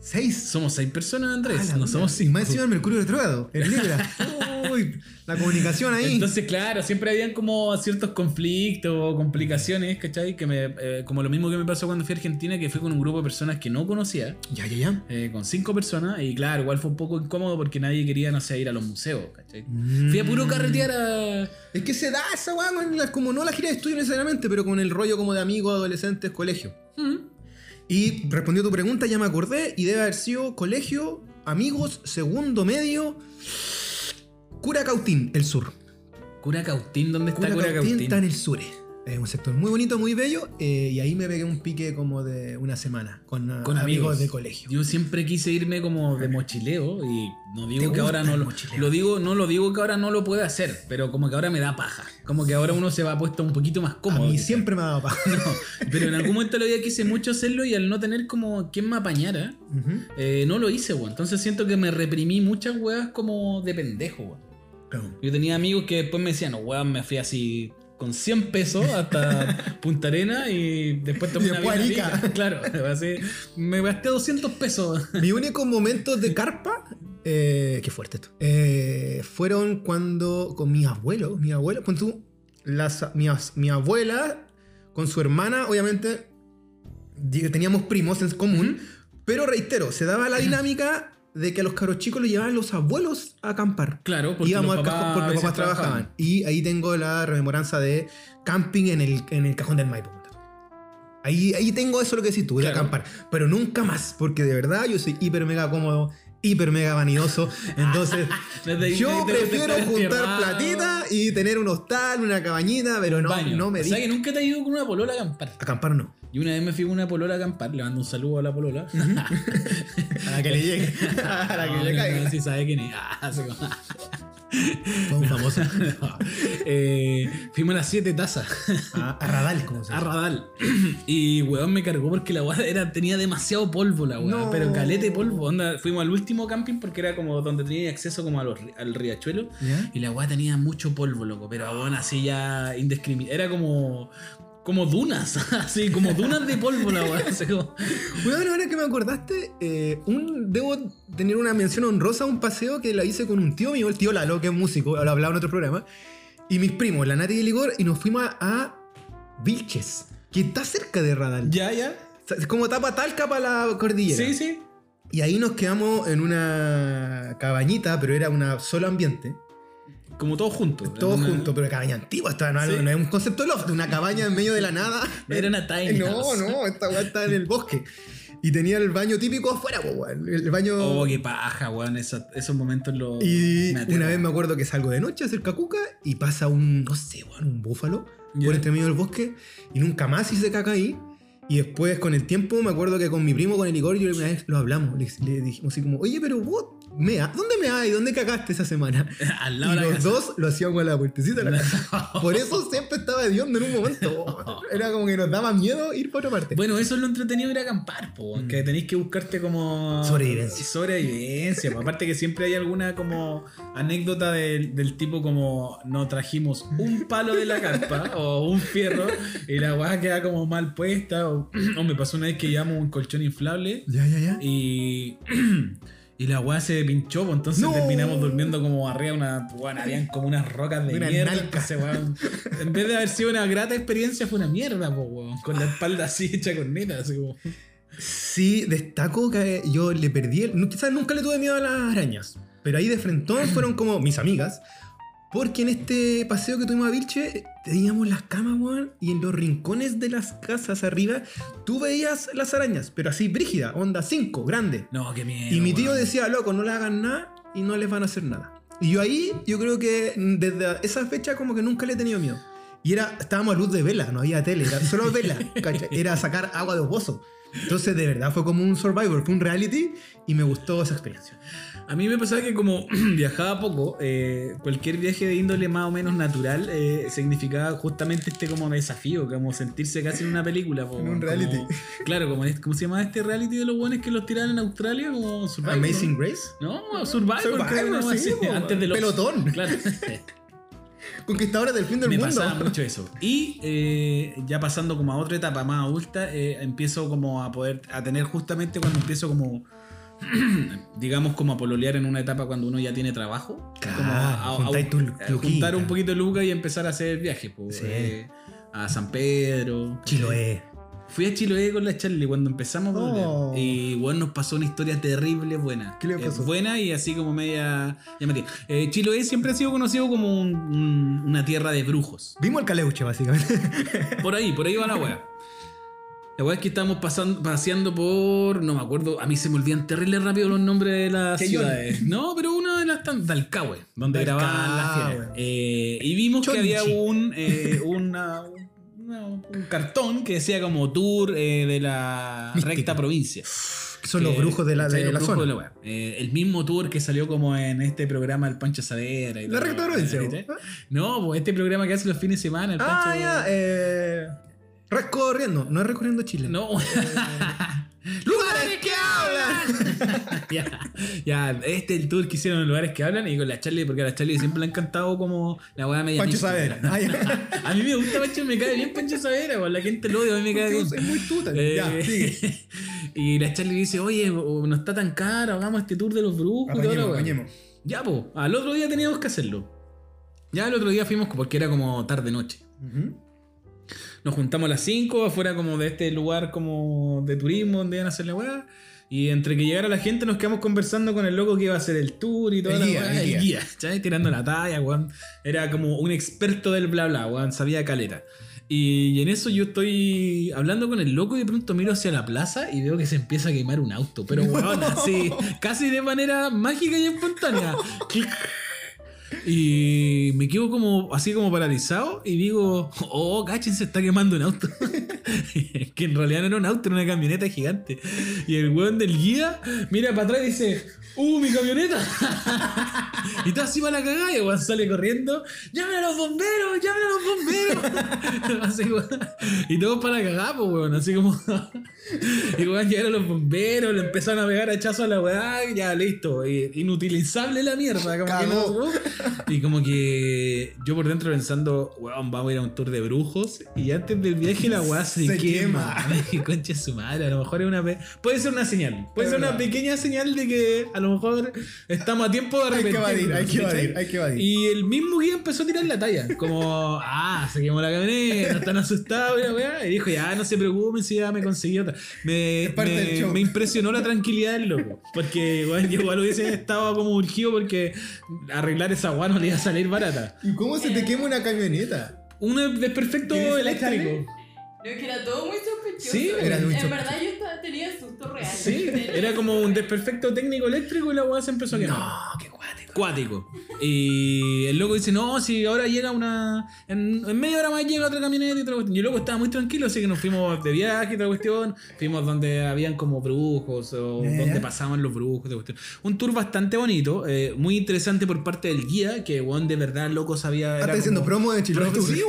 S2: Seis.
S1: Somos seis personas,
S2: Ah,
S1: Andrés,
S2: la
S1: no somos
S2: Y más
S1: cinco.
S2: encima el Mercurio retrógrado, el Libra. Uy, la comunicación ahí.
S1: Entonces, claro, siempre habían como ciertos conflictos o complicaciones, ¿cachai? Que me, eh, como lo mismo que me pasó cuando fui a Argentina, que fui con un grupo de personas que no conocía.
S2: ya, ya, ya.
S1: eh, con cinco personas y claro, igual fue un poco incómodo porque nadie quería, no sé, ir a los museos, ¿cachai?
S2: Mm.
S1: Fui a puro carretear a...
S2: Es que se da esa weá, como no la gira de estudio necesariamente, pero con el rollo como de amigos, adolescentes, colegio.
S1: Mm.
S2: Y respondió tu pregunta, ya me acordé, y debe haber sido colegio, amigos, segundo medio, Curacautín, el sur.
S1: Curacautín, ¿dónde está
S2: Curacautín
S1: Curacautín?
S2: está en el sur. Es un sector muy bonito, muy bello, eh, y ahí me pegué un pique como de una semana con, ah,
S1: Con amigos.
S2: de colegio.
S1: Yo siempre quise irme como de mochileo y no
S2: ¿Te
S1: digo que ahora no lo, lo digo, no lo digo que ahora no lo puede hacer, pero como que ahora me da paja. Como que ahora uno se va puesto un poquito más
S2: A
S1: cómodo.
S2: mí
S1: quizás.
S2: siempre me ha dado paja.
S1: No, pero en algún momento la vida quise mucho hacerlo y al no tener como quien me apañara, eh, no lo hice, weón. Entonces siento que me reprimí muchas weas como de pendejo, weón.
S2: Claro.
S1: Yo tenía amigos que después me decían, no, weón, me fui así con 100 pesos hasta Punta Arena y después tomé
S2: Y después
S1: rica. Claro, así, me gasté 200 pesos.
S2: Mis únicos momentos de carpa, eh, qué fuerte esto, eh, fueron cuando con mis abuelos, mis abuelos, con tú, las, mi, mi abuela con su hermana, obviamente, teníamos primos en común, pero reitero, se daba la dinámica de que a los caros chicos los llevaban los abuelos a acampar.
S1: Claro, porque
S2: Íbamos
S1: los
S2: al
S1: papás
S2: porque los papás trabajaban. Y ahí tengo la rememoranza de camping en el, en el cajón del Maipo. Ahí, ahí tengo eso lo que decís tú, de
S1: Claro.
S2: acampar. Pero nunca más, porque de verdad yo soy hiper mega cómodo, hiper mega vanidoso. Entonces, yo prefiero juntar platita y tener un hostal, una cabañita, pero no,
S1: Baño.
S2: no me
S1: O sea que nunca te he ido con una polola a acampar.
S2: Acampar no.
S1: Y una vez me fui con una polola a acampar, le mando un saludo a la polola.
S2: A la que le llegue. A la que
S1: No,
S2: le caiga.
S1: no, sí sabe quién es. Ah, así como-
S2: Fue un famoso.
S1: No. Eh, fuimos a las siete tazas.
S2: A, a Radal, como se
S1: A
S2: llama.
S1: Radal. Y weón me cargó porque la weá era, tenía demasiado polvo la weá.
S2: No.
S1: Pero calete polvo. Onda, fuimos al último camping porque era como donde tenía acceso como a los al riachuelo.
S2: ¿Ya?
S1: Y la weá tenía mucho polvo, loco. Pero aún así ya indiscriminado. Era como. Como dunas. Así, como dunas de polvo. Así como-
S2: Bueno, ahora que me acordaste, eh, un, debo tener una mención honrosa a un paseo que la hice con un tío mío, el tío Lalo, que es músico, lo hablaba en otro programa, y mis primos, la Nati y el Igor, y nos fuimos a, Vilches, que está cerca de Radal.
S1: Ya, ya.
S2: Es como tapa talca para la cordillera.
S1: Sí, sí.
S2: Y ahí nos quedamos en una cabañita, pero era una solo ambiente.
S1: Como todos juntos.
S2: Todos juntos, pero cabaña antigua, esta no,
S1: Sí.
S2: no es un concepto loft, una cabaña en medio de la nada.
S1: Era una tiny
S2: No,
S1: house.
S2: no, esta weá está en el bosque. Y tenía el baño típico afuera, weón. El baño.
S1: Oh, qué paja, weón. Esos, esos momentos los.
S2: y una vez me acuerdo que salgo de noche a hacer cacuca y pasa un, no sé, weón, un búfalo por entre medio del bosque y nunca más hice caca ahí. Y después, con el tiempo, me acuerdo que con mi primo, con el Igor, yo una vez lo hablamos. Le, le dijimos así como, oye, pero vos, mea, ¿dónde me hay? ¿Dónde cagaste esa semana?
S1: Al lado
S2: Y
S1: de la
S2: los
S1: casa.
S2: dos lo hacíamos a la puertecita de la casa. Por eso siempre estaba hediondo en un momento. Era como que nos daba miedo ir para otra parte.
S1: Bueno, eso es lo entretenido ir a acampar, po, que tenéis que buscarte como...
S2: Sobrevivencia.
S1: Sobrevivencia, aparte que siempre hay alguna como anécdota del, del tipo como no trajimos un palo de la carpa o un fierro y la weá queda como mal puesta o, o me pasó una vez que llevamos un colchón inflable
S2: Ya, ya, ya.
S1: y... Y la weá se pinchó, pues entonces
S2: No.
S1: terminamos durmiendo como arriba una. Bueno, habían como unas rocas de
S2: Una
S1: mierda. entonces, weón, en vez de haber sido una grata experiencia, fue una mierda, pues, weón. Con la espalda así hecha con neta, así como.
S2: Sí, destaco que yo le perdí el... Quizás nunca le tuve miedo a las arañas. Pero ahí de frentón fueron como mis amigas. Porque en este paseo que tuvimos a Vilche, teníamos las camas, weón, y en los rincones de las casas arriba, tú veías las arañas, pero así brígida, onda 5, grande.
S1: No, qué miedo.
S2: Y mi tío
S1: weón.
S2: decía, loco, no le hagan nada y no les van a hacer nada. Y yo ahí, yo creo que desde esa fecha como que nunca le he tenido miedo. Y era, estábamos a luz de vela, no había tele, era solo vela, era sacar agua de un pozo. Entonces de verdad fue como un Survivor, fue un reality y me gustó esa experiencia.
S1: A mí me pasaba que como viajaba poco, eh, cualquier viaje de índole más o menos natural eh, significaba justamente este como desafío, como sentirse casi en una película. po,
S2: En un
S1: como-
S2: reality.
S1: claro, como es- ¿cómo se llama este reality de los buenos que los tiraron en Australia? Como Survivor,
S2: Amazing. Grace.
S1: No, Survivor,
S2: Survivor,
S1: creo, una cosa
S2: sí,
S1: así,
S2: po,
S1: antes de los
S2: pelotón.
S1: Claro.
S2: Conquistadores del fin del
S1: me
S2: mundo.
S1: pasaba mucho eso. Y eh, ya pasando como a otra etapa más adulta, eh, empiezo como a poder, a tener justamente cuando empiezo como, digamos como a pololear en una etapa cuando uno ya tiene trabajo.
S2: Claro,
S1: como a,
S2: tu
S1: juntar un poquito de lucas y empezar a hacer viajes.
S2: Sí.
S1: eh, a San Pedro.
S2: Chiloé.
S1: Fui a Chiloé con la Charlie cuando empezamos a.
S2: Oh.
S1: Y bueno, nos pasó una historia terrible, buena.
S2: ¿Qué le
S1: Eh,
S2: pasó?
S1: buena y así como media llamativa. Eh, Chiloé siempre ha sido conocido como un- un- una tierra de brujos.
S2: Vimos el caleuche, básicamente.
S1: Por ahí, por ahí va la weá. La weá es que estábamos pasando, paseando por. No me acuerdo, a mí se me olvidan terrible rápido los nombres de las ciudades. No, pero una de las tan. Dalcahue, donde
S2: Dalcahue.
S1: grababan las fieras. Eh, y vimos que había un. eh, una- una- un cartón que decía como tour eh, de la recta provincia.
S2: Son
S1: Que-
S2: los brujos de la,
S1: ¿cachai?
S2: de
S1: Los
S2: la
S1: brujos
S2: zona.
S1: de. Eh, el mismo tour que salió como en este programa El Pancho Sadera. y
S2: La
S1: todo,
S2: recta provincia.
S1: ¿cachai? No, pues este programa que hace los fines de semana, el
S2: Ah,
S1: Pancho.
S2: ya. Eh, recorriendo. No es recorriendo Chile.
S1: No.
S2: ¡Lugares que!
S1: ya, ya, este es el tour que hicieron en lugares que hablan y con la Charlie, porque a la Charlie siempre le ha encantado como la weá media.
S2: Pancho ya.
S1: A mí me gusta Pancho, me cae bien Pancho Saavedra, weón, la gente lo odia, a mí me cae bien.
S2: Es muy tuta.
S1: Eh,
S2: Ya, sigue.
S1: y la Charlie dice, oye, no está tan caro, hagamos este tour de los brujos y toda la
S2: Apañemos,
S1: weá".
S2: apañemos.
S1: Ya, pues, al otro día teníamos que hacerlo. Ya el otro día fuimos porque era como tarde-noche. Nos juntamos a las 5 afuera como de este lugar como de turismo donde iban a hacer la weá. Y entre que llegara la gente nos quedamos conversando con el loco que iba a hacer el tour y toda
S2: El
S1: la
S2: guía, el guía.
S1: ¿cachai? Tirando la talla, weón. Era como un experto del bla bla, weón. Sabía caleta. Y en eso yo estoy hablando con el loco y de pronto miro hacia la plaza y veo que se empieza a quemar un auto. Pero weón, así, casi de manera mágica y espontánea. Y me quedo como así como paralizado y digo, oh, cachen, se está quemando un auto. que en realidad no era un auto, era una camioneta gigante. Y el weón del guía mira para atrás y dice, ¡Uh, mi camioneta! y todo así para la cagada y weón sale corriendo, ¡Llamen a los bomberos! ¡Llamen a los bomberos! Así, y todos para la cagada, pues weón, así como... y weón llegaron los bomberos, le empezaron a pegar hachazo a la weá, ya listo, inutilizable la mierda. Como que no- y como que yo por dentro pensando, weón, vamos a ir a un tour de brujos. Y antes del viaje la weá se,
S2: Se
S1: quema.
S2: quema.
S1: Concha su madre, a lo mejor es una. Puede ser una señal. Puede
S2: Es
S1: ser una pequeña señal de que a lo mejor estamos a tiempo de
S2: Hay que
S1: arrepentirnos.
S2: evadir, hay que evadir, hay que evadir.
S1: Y el mismo guía empezó a tirar la talla. Como, ah, se quemó la camioneta, están asustados y la weá. Y dijo, ya, no se preocupen si ya me conseguí otra. Me,
S2: Es parte del
S1: me,
S2: show.
S1: me impresionó la tranquilidad del loco. Porque, bueno, yo igual hubiese estado como urgido porque arreglar esa weá no le iba a salir barata.
S2: ¿Y cómo se te quema una camioneta?
S1: Un desperfecto
S2: ¿Qué dice la
S1: eléctrico.
S3: No, es que era todo muy sospechoso.
S1: Sí,
S2: era muy
S3: En
S2: sospechoso.
S3: verdad yo estaba, tenía susto real.
S1: Sí, era como un desperfecto técnico eléctrico y la weá se empezó a quemar.
S2: No, qué cuático.
S1: Cuático. Y el loco dice, no, si ahora llega una... En, en media hora más llega otra camioneta y otra cuestión. Y el loco estaba muy tranquilo, así que nos fuimos de viaje y otra cuestión. Fuimos donde habían como brujos o
S2: ya.
S1: donde pasaban los brujos. otra cuestión. Un tour bastante bonito, eh, muy interesante por parte del guía, que weón de verdad el loco sabía...
S2: Ah, está diciendo promo de Tour.
S1: sí.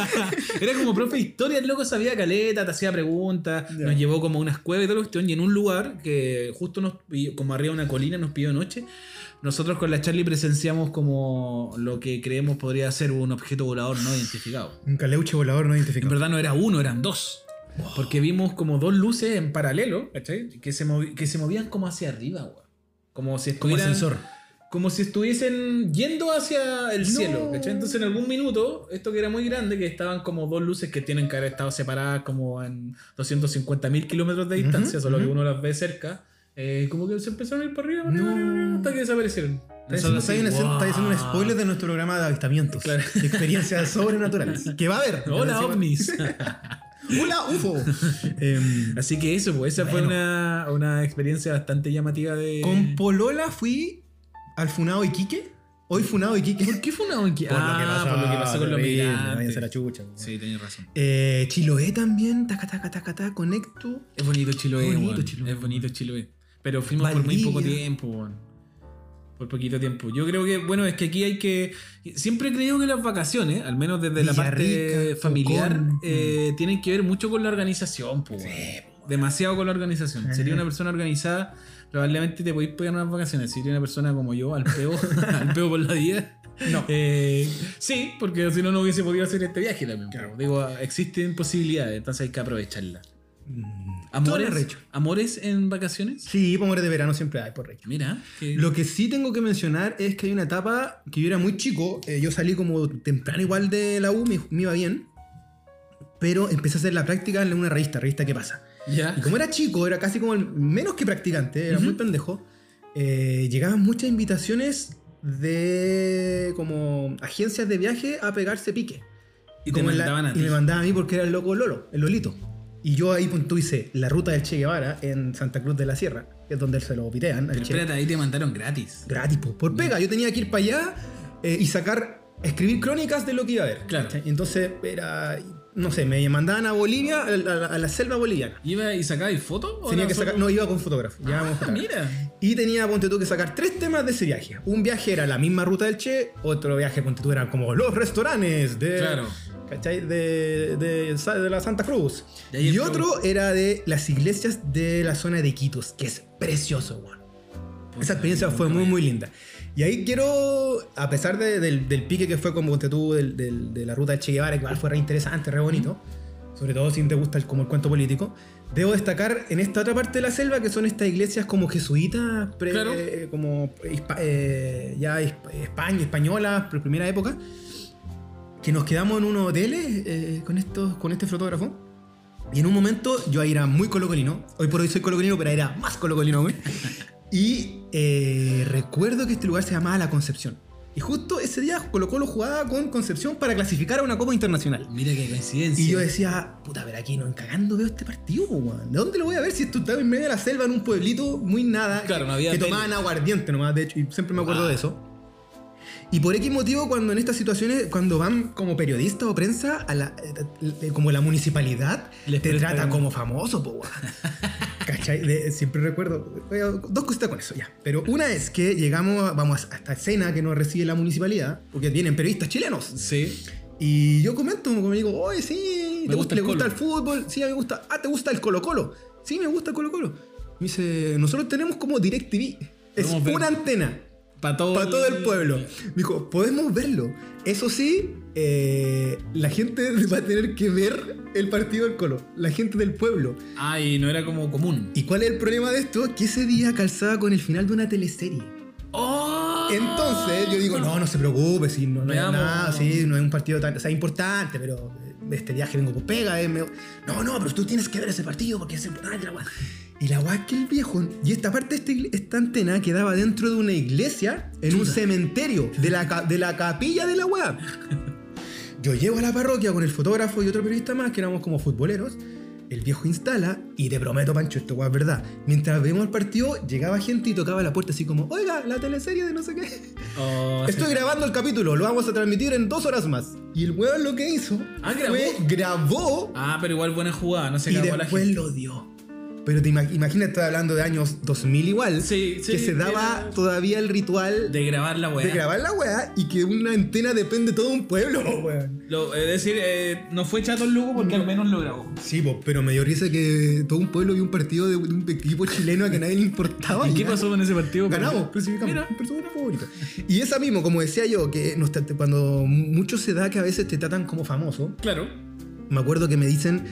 S1: Era como profe de historia, el loco sabía caleta, te hacía preguntas,
S2: Ya.
S1: nos llevó como a unas cuevas y toda la cuestión, y en un lugar que justo nos como arriba de una colina, nos pidió noche. Nosotros con la Charlie presenciamos como lo que creemos podría ser un objeto volador no identificado.
S2: Un caleuche volador no
S1: En
S2: identificado.
S1: verdad no era uno, eran dos. Porque vimos como dos luces en paralelo, ¿cachai? Que se, que se movían como hacia arriba, weón. Como si
S2: Como
S1: estuvieran
S2: ascensor.
S1: como si estuviesen yendo hacia el
S2: No.
S1: cielo, ¿cachai? Entonces en algún minuto, esto que era muy grande, que estaban como dos luces que tienen que haber estado separadas como en 250 mil kilómetros de distancia, solo que uno las ve cerca, eh, como que se empezaron a ir para arriba, para
S2: No.
S1: arriba, para arriba, hasta que desaparecieron.
S2: Está diciendo un spoiler de nuestro programa de avistamientos.
S1: Claro.
S2: de Experiencias sobrenaturales. Que va a haber.
S1: Hola, ovnis.
S2: Hola, UFO. Em,
S1: Así que eso, pues esa fue una, una experiencia bastante llamativa de...
S2: con Polola fui al Funado Iquique. Hoy Funado Iquique.
S1: ¿Por qué una banquilla?
S2: Por lo que
S1: Ah,
S2: pasó,
S1: por lo que pasó con los migrantes.
S2: la chucha.
S1: Sí, tenés razón.
S2: Eh, Chiloé también, taca, taca, taca, taca, conecto.
S1: Es bonito Chiloé,
S2: Bonito
S1: weón.
S2: Chiloé,
S1: Es bonito Chiloé. Pero fuimos por muy poco tiempo, weón. Por poquito tiempo. Yo creo que, bueno, es que aquí hay que. Siempre he creído que las vacaciones, al menos desde la parte familiar, eh, tienen que ver mucho con la organización, weón. Demasiado con la organización. Sería una persona organizada, probablemente te podéis pegar unas vacaciones. Sería una persona como yo, al peo, al peo por la vida.
S2: No.
S1: Eh, sí, porque si no, no hubiese podido hacer este viaje también.
S2: Claro.
S1: Digo, existen posibilidades, entonces hay que aprovecharlas.
S2: Todo
S1: ¿Amores. ¿Amores en vacaciones?
S2: Sí, pomores de verano siempre hay, por recho.
S1: Mira. que-
S2: Lo que sí tengo que mencionar es que hay una etapa que yo era muy chico. eh, yo salí como temprano igual de la U, me, me iba bien. Pero empecé a hacer la práctica en una revista, revista ¿Qué pasa?
S1: Ya.
S2: Y como era chico, era casi como el menos que practicante, era muy pendejo. eh, llegaban muchas invitaciones de como agencias de viaje a pegarse pique.
S1: Y te
S2: como la-
S1: mandaban a
S2: y me mandaban a mí porque era el loco Lolo, el Lolito. Y yo ahí pues, tú hice la ruta del Che Guevara en Santa Cruz de la Sierra, que es donde se lo pitean.
S1: Pero espérate, ahí te mandaron gratis.
S2: Gratis, po, por pega. Yo tenía que ir para allá eh, y sacar, escribir crónicas de lo que iba a ver.
S1: Claro.
S2: Entonces era, no sé, me mandaban a Bolivia, a la, a la selva boliviana.
S1: ¿Iba y sacabais fotos?
S2: Tenía que
S1: solo-
S2: sacar, no, iba con fotógrafo.
S1: Ah, mira.
S2: Y tenía, ponte tú, que sacar tres temas de ese viaje. Un viaje era la misma ruta del Che, otro viaje, ponte tú, era como los restaurantes de...
S1: Claro.
S2: ¿Cachai? De, de, de la Santa Cruz.
S1: De
S2: Y otro era de las iglesias de la zona de Quitos, que es precioso, weón. Esa experiencia fue muy, muy linda. Y ahí quiero, a pesar de- del, del pique que fue como ponte tú del- del- de la ruta del Che Guevara, que igual fue re interesante, re bonito, sobre todo si te gusta el, como el cuento político, debo destacar en esta otra parte de la selva que son estas iglesias como jesuitas, pre-
S1: Claro.
S2: eh, como eh, ya his- España, españolas, por primera época, que nos quedamos en unos hoteles eh, con, estos, con este fotógrafo. Y en un momento yo ahí era muy colocolino. Hoy por hoy soy colocolino, pero era más colocolino aún. Y eh, recuerdo que este lugar se llamaba La Concepción. Y justo ese día Colo Colo jugaba con Concepción para clasificar a una Copa Internacional.
S1: Mira qué coincidencia.
S2: Y yo decía, puta, ver aquí no encagando veo este partido, weón. ¿De dónde lo voy a ver si esto estaba en medio de la selva en un pueblito muy nada?
S1: Claro,
S2: que,
S1: no había
S2: que tomaban aguardiente nomás, de hecho, y siempre me acuerdo
S1: Ah.
S2: de eso. Y por X motivo, cuando en estas situaciones, cuando van como periodistas o prensa, a la, eh, como la municipalidad
S1: Les
S2: te trata como famoso, po. ¿Cachai? De- siempre recuerdo. eh, Dos cositas con eso, ya. Pero una es que llegamos, vamos a esta escena que nos recibe la municipalidad, porque vienen periodistas chilenos.
S1: Sí.
S2: Y yo comento, como digo, oye, sí,
S1: Me
S2: ¿te
S1: gusta
S2: ¿le gusta el
S1: Colo".
S2: fútbol? Sí, a mí me gusta. Ah, ¿te gusta el Colo Colo? Sí, me gusta el Colo Colo. Me dice, nosotros tenemos como DirecTV. Es
S1: ver-
S2: una antena
S1: Para todo,
S2: el pueblo. Me dijo, podemos verlo. Eso sí, eh, la gente va a tener que ver el partido del Colo. La gente del pueblo.
S1: Ah, y no era como común.
S2: ¿Y cuál es el problema de esto? Que ese día calzaba con el final de una teleserie.
S1: ¡Oh!
S2: Entonces yo digo, no, no se preocupe, si no, no es nada, sí, no es un partido tan, o sea, importante, pero eh, este viaje vengo con pega, eh, me- no, no, pero tú tienes que ver ese partido porque es importante la. Y la weá es que el viejo, y esta parte esta, esta antena quedaba dentro de una iglesia, en un cementerio, de la, de la capilla de la weá. Yo llego a la parroquia con el fotógrafo y otro periodista más, que éramos como futboleros, el viejo instala y te prometo, Pancho, esto weón, es verdad. Mientras vemos el partido, llegaba gente y tocaba la puerta así como, oiga, la teleserie de no sé qué.
S1: Oh,
S2: Estoy grabando el capítulo, lo vamos a transmitir en dos horas más. Y el weón lo que hizo
S1: Ah, ¿grabó?
S2: fue grabó
S1: Ah, pero igual buena jugada, no se
S2: y
S1: a la
S2: después
S1: gente.
S2: lo dio. Pero te ima- imaginas, estoy hablando de años 2000 igual,
S1: Sí, sí,
S2: que se daba
S1: era-
S2: todavía el ritual de,
S1: De grabar la weá.
S2: grabar la weá y que una antena depende de todo un pueblo, weón.
S1: Es decir, eh, no fue chato el loco porque al menos lo grabó.
S2: Sí, po, pero me dio risa que todo un pueblo vio un partido de, de un equipo chileno a que nadie le importaba.
S1: ¿Y qué pasó con ese partido?
S2: Ganamos, clasificamos. Y esa mismo, como decía yo, que nos cuando mucho se da que a veces te tratan como famoso,
S1: Claro.
S2: me acuerdo que me dicen,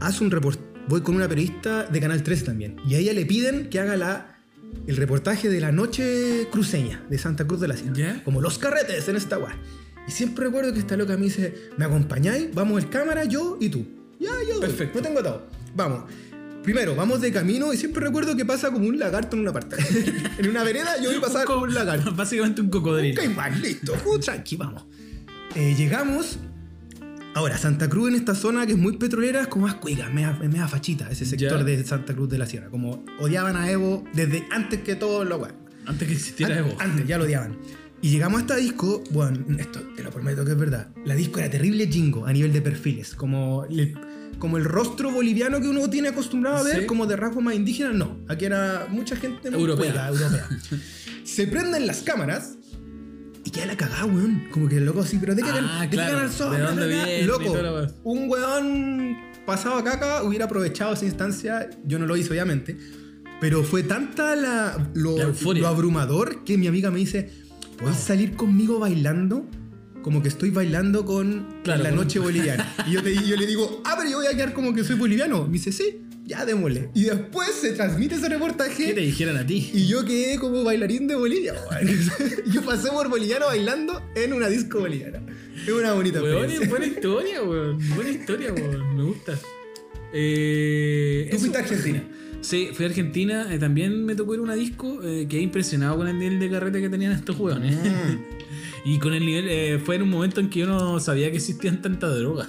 S2: haz un reportaje. Voy con una periodista de Canal 3 también. Y a ella le piden que haga la, el reportaje de la noche cruceña de Santa Cruz de la Sierra. Como los carretes en esta weá. Y siempre recuerdo que esta loca me dice, ¿me acompañáis? Vamos el cámara, yo y tú. Ya, ya, voy.
S1: Perfecto.
S2: No tengo atado. Vamos. Primero, vamos de camino y siempre recuerdo que pasa como un lagarto en una parte. en una vereda yo voy a pasar como un lagarto.
S1: Básicamente un cocodrilo.
S2: Un caimán, listo. Uh, tranqui, vamos. Eh, llegamos. Ahora, Santa Cruz en esta zona que es muy petrolera es como más cuiga, media, media fachita, ese sector
S1: Ya.
S2: de Santa Cruz de la Sierra. Como odiaban a Evo desde antes que todo lo weón.
S1: Antes que existiera
S2: An-
S1: Evo.
S2: Antes, ya lo odiaban. Y llegamos a esta disco, bueno, esto te lo prometo que es verdad. La disco era terrible jingo a nivel de perfiles. Como el, como el rostro boliviano que uno tiene acostumbrado a ver,
S1: Sí.
S2: como de rasgos más indígenas, no. Aquí era mucha gente
S1: Europea.
S2: cuica, europea. Se prenden las cámaras y queda la cagada, weón. Como que el loco así, pero de qué
S1: Ah,
S2: de
S1: claro.
S2: ganar sol,
S1: ¿De dónde viene
S2: Loco,
S1: la
S2: un weón pasado a caca hubiera aprovechado esa instancia. Yo no lo hice, obviamente. Pero fue tanta la, lo, lo abrumador que mi amiga me dice: ¿Puedes salir conmigo bailando? Como que estoy bailando con
S1: Claro,
S2: la noche boliviana. Y yo, te- yo le digo: Ah, pero yo voy a quedar como que soy boliviano. Me dice: Sí, ya démosle. Y después se transmite ese
S1: ¿Qué te
S2: reportaje.
S1: dijeran a ti?
S2: Y yo quedé como bailarín de Bolivia. weón. yo pasé por boliviano bailando en una disco boliviana. Es una bonita
S1: Weón, buena historia, weón. Buena historia, weón. Me gusta. Eh,
S2: Tú fuiste a Argentina.
S1: Sí, fui a Argentina. eh, también me tocó ir a una disco. Eh, quedé impresionado con el nivel de carrete que tenían estos weones. Y con el nivel, eh, fue en un momento en que yo no sabía que existían tanta droga.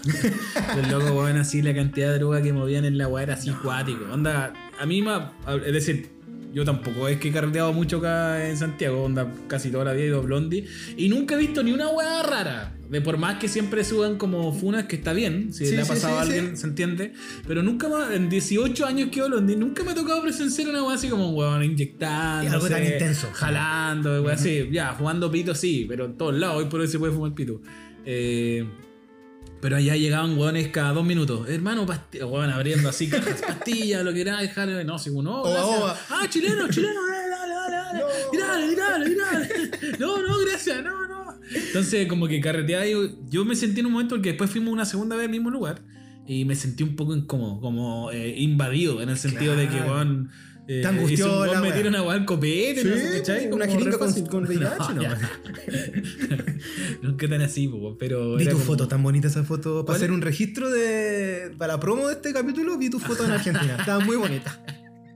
S1: Los locos, weón, así la cantidad de droga que movían en la weá era así cuático. Onda, a mí, ma- es decir, yo tampoco es que he carreteado mucho acá en Santiago, onda, casi toda la vida he ido a Blondie. Y nunca he visto ni una weá rara. De por más que siempre suban como funas, que está bien, si
S2: Sí,
S1: le ha pasado
S2: sí,
S1: a alguien, se entiende. Pero nunca más, en 18 años que Blondie, nunca me ha tocado presenciar una weá así como un weón inyectando.
S2: Y algo tan intenso.
S1: Jalando, weá así. Ya, fumando pito sí, pero en todos lados, hoy por hoy se puede fumar pito. Eh, pero allá llegaban weones cada dos minutos. Hermano, weón, abriendo así cajas, pastillas, lo que era, dejar, no, según no.
S2: Oba,
S1: gracias.
S2: oba.
S1: Ah, chileno, chileno, dale, dale, dale, dale. Dale, dale. No, no, gracias, no, no. Entonces, como que carreteaba y yo me sentí en un momento porque después fuimos una segunda vez al mismo lugar y me sentí un poco incómodo, como eh, invadido, en el sentido de que,
S2: Claro.
S1: Eh,
S2: Te angustió la
S1: me tira una weá al copete, no sé,
S2: Sí,
S1: ¿cachai?
S2: una jeringa con- con VIH, no.
S1: Nunca tan así, po, pero.
S2: Vi tu
S1: como-
S2: foto, tan bonita esa foto. Para hacer un registro de. Para la promo de este capítulo, vi tu foto en Argentina. Estaba muy bonita.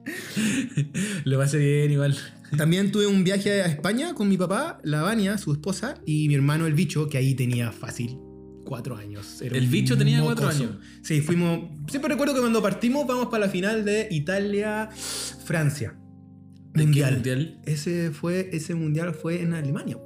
S1: Lo pasé bien, igual.
S2: También tuve un viaje a España con mi papá, la Vania, su esposa, y mi hermano el bicho, que ahí tenía fácil cuatro años. Era
S1: ¿El bicho tenía cuatro
S2: mocoso.
S1: años?
S2: Sí, fuimos. Siempre recuerdo que cuando partimos, vamos para la final de Italia-Francia.
S1: ¿De qué
S2: Mundial.
S1: mundial?
S2: Ese fue, ese mundial fue en Alemania.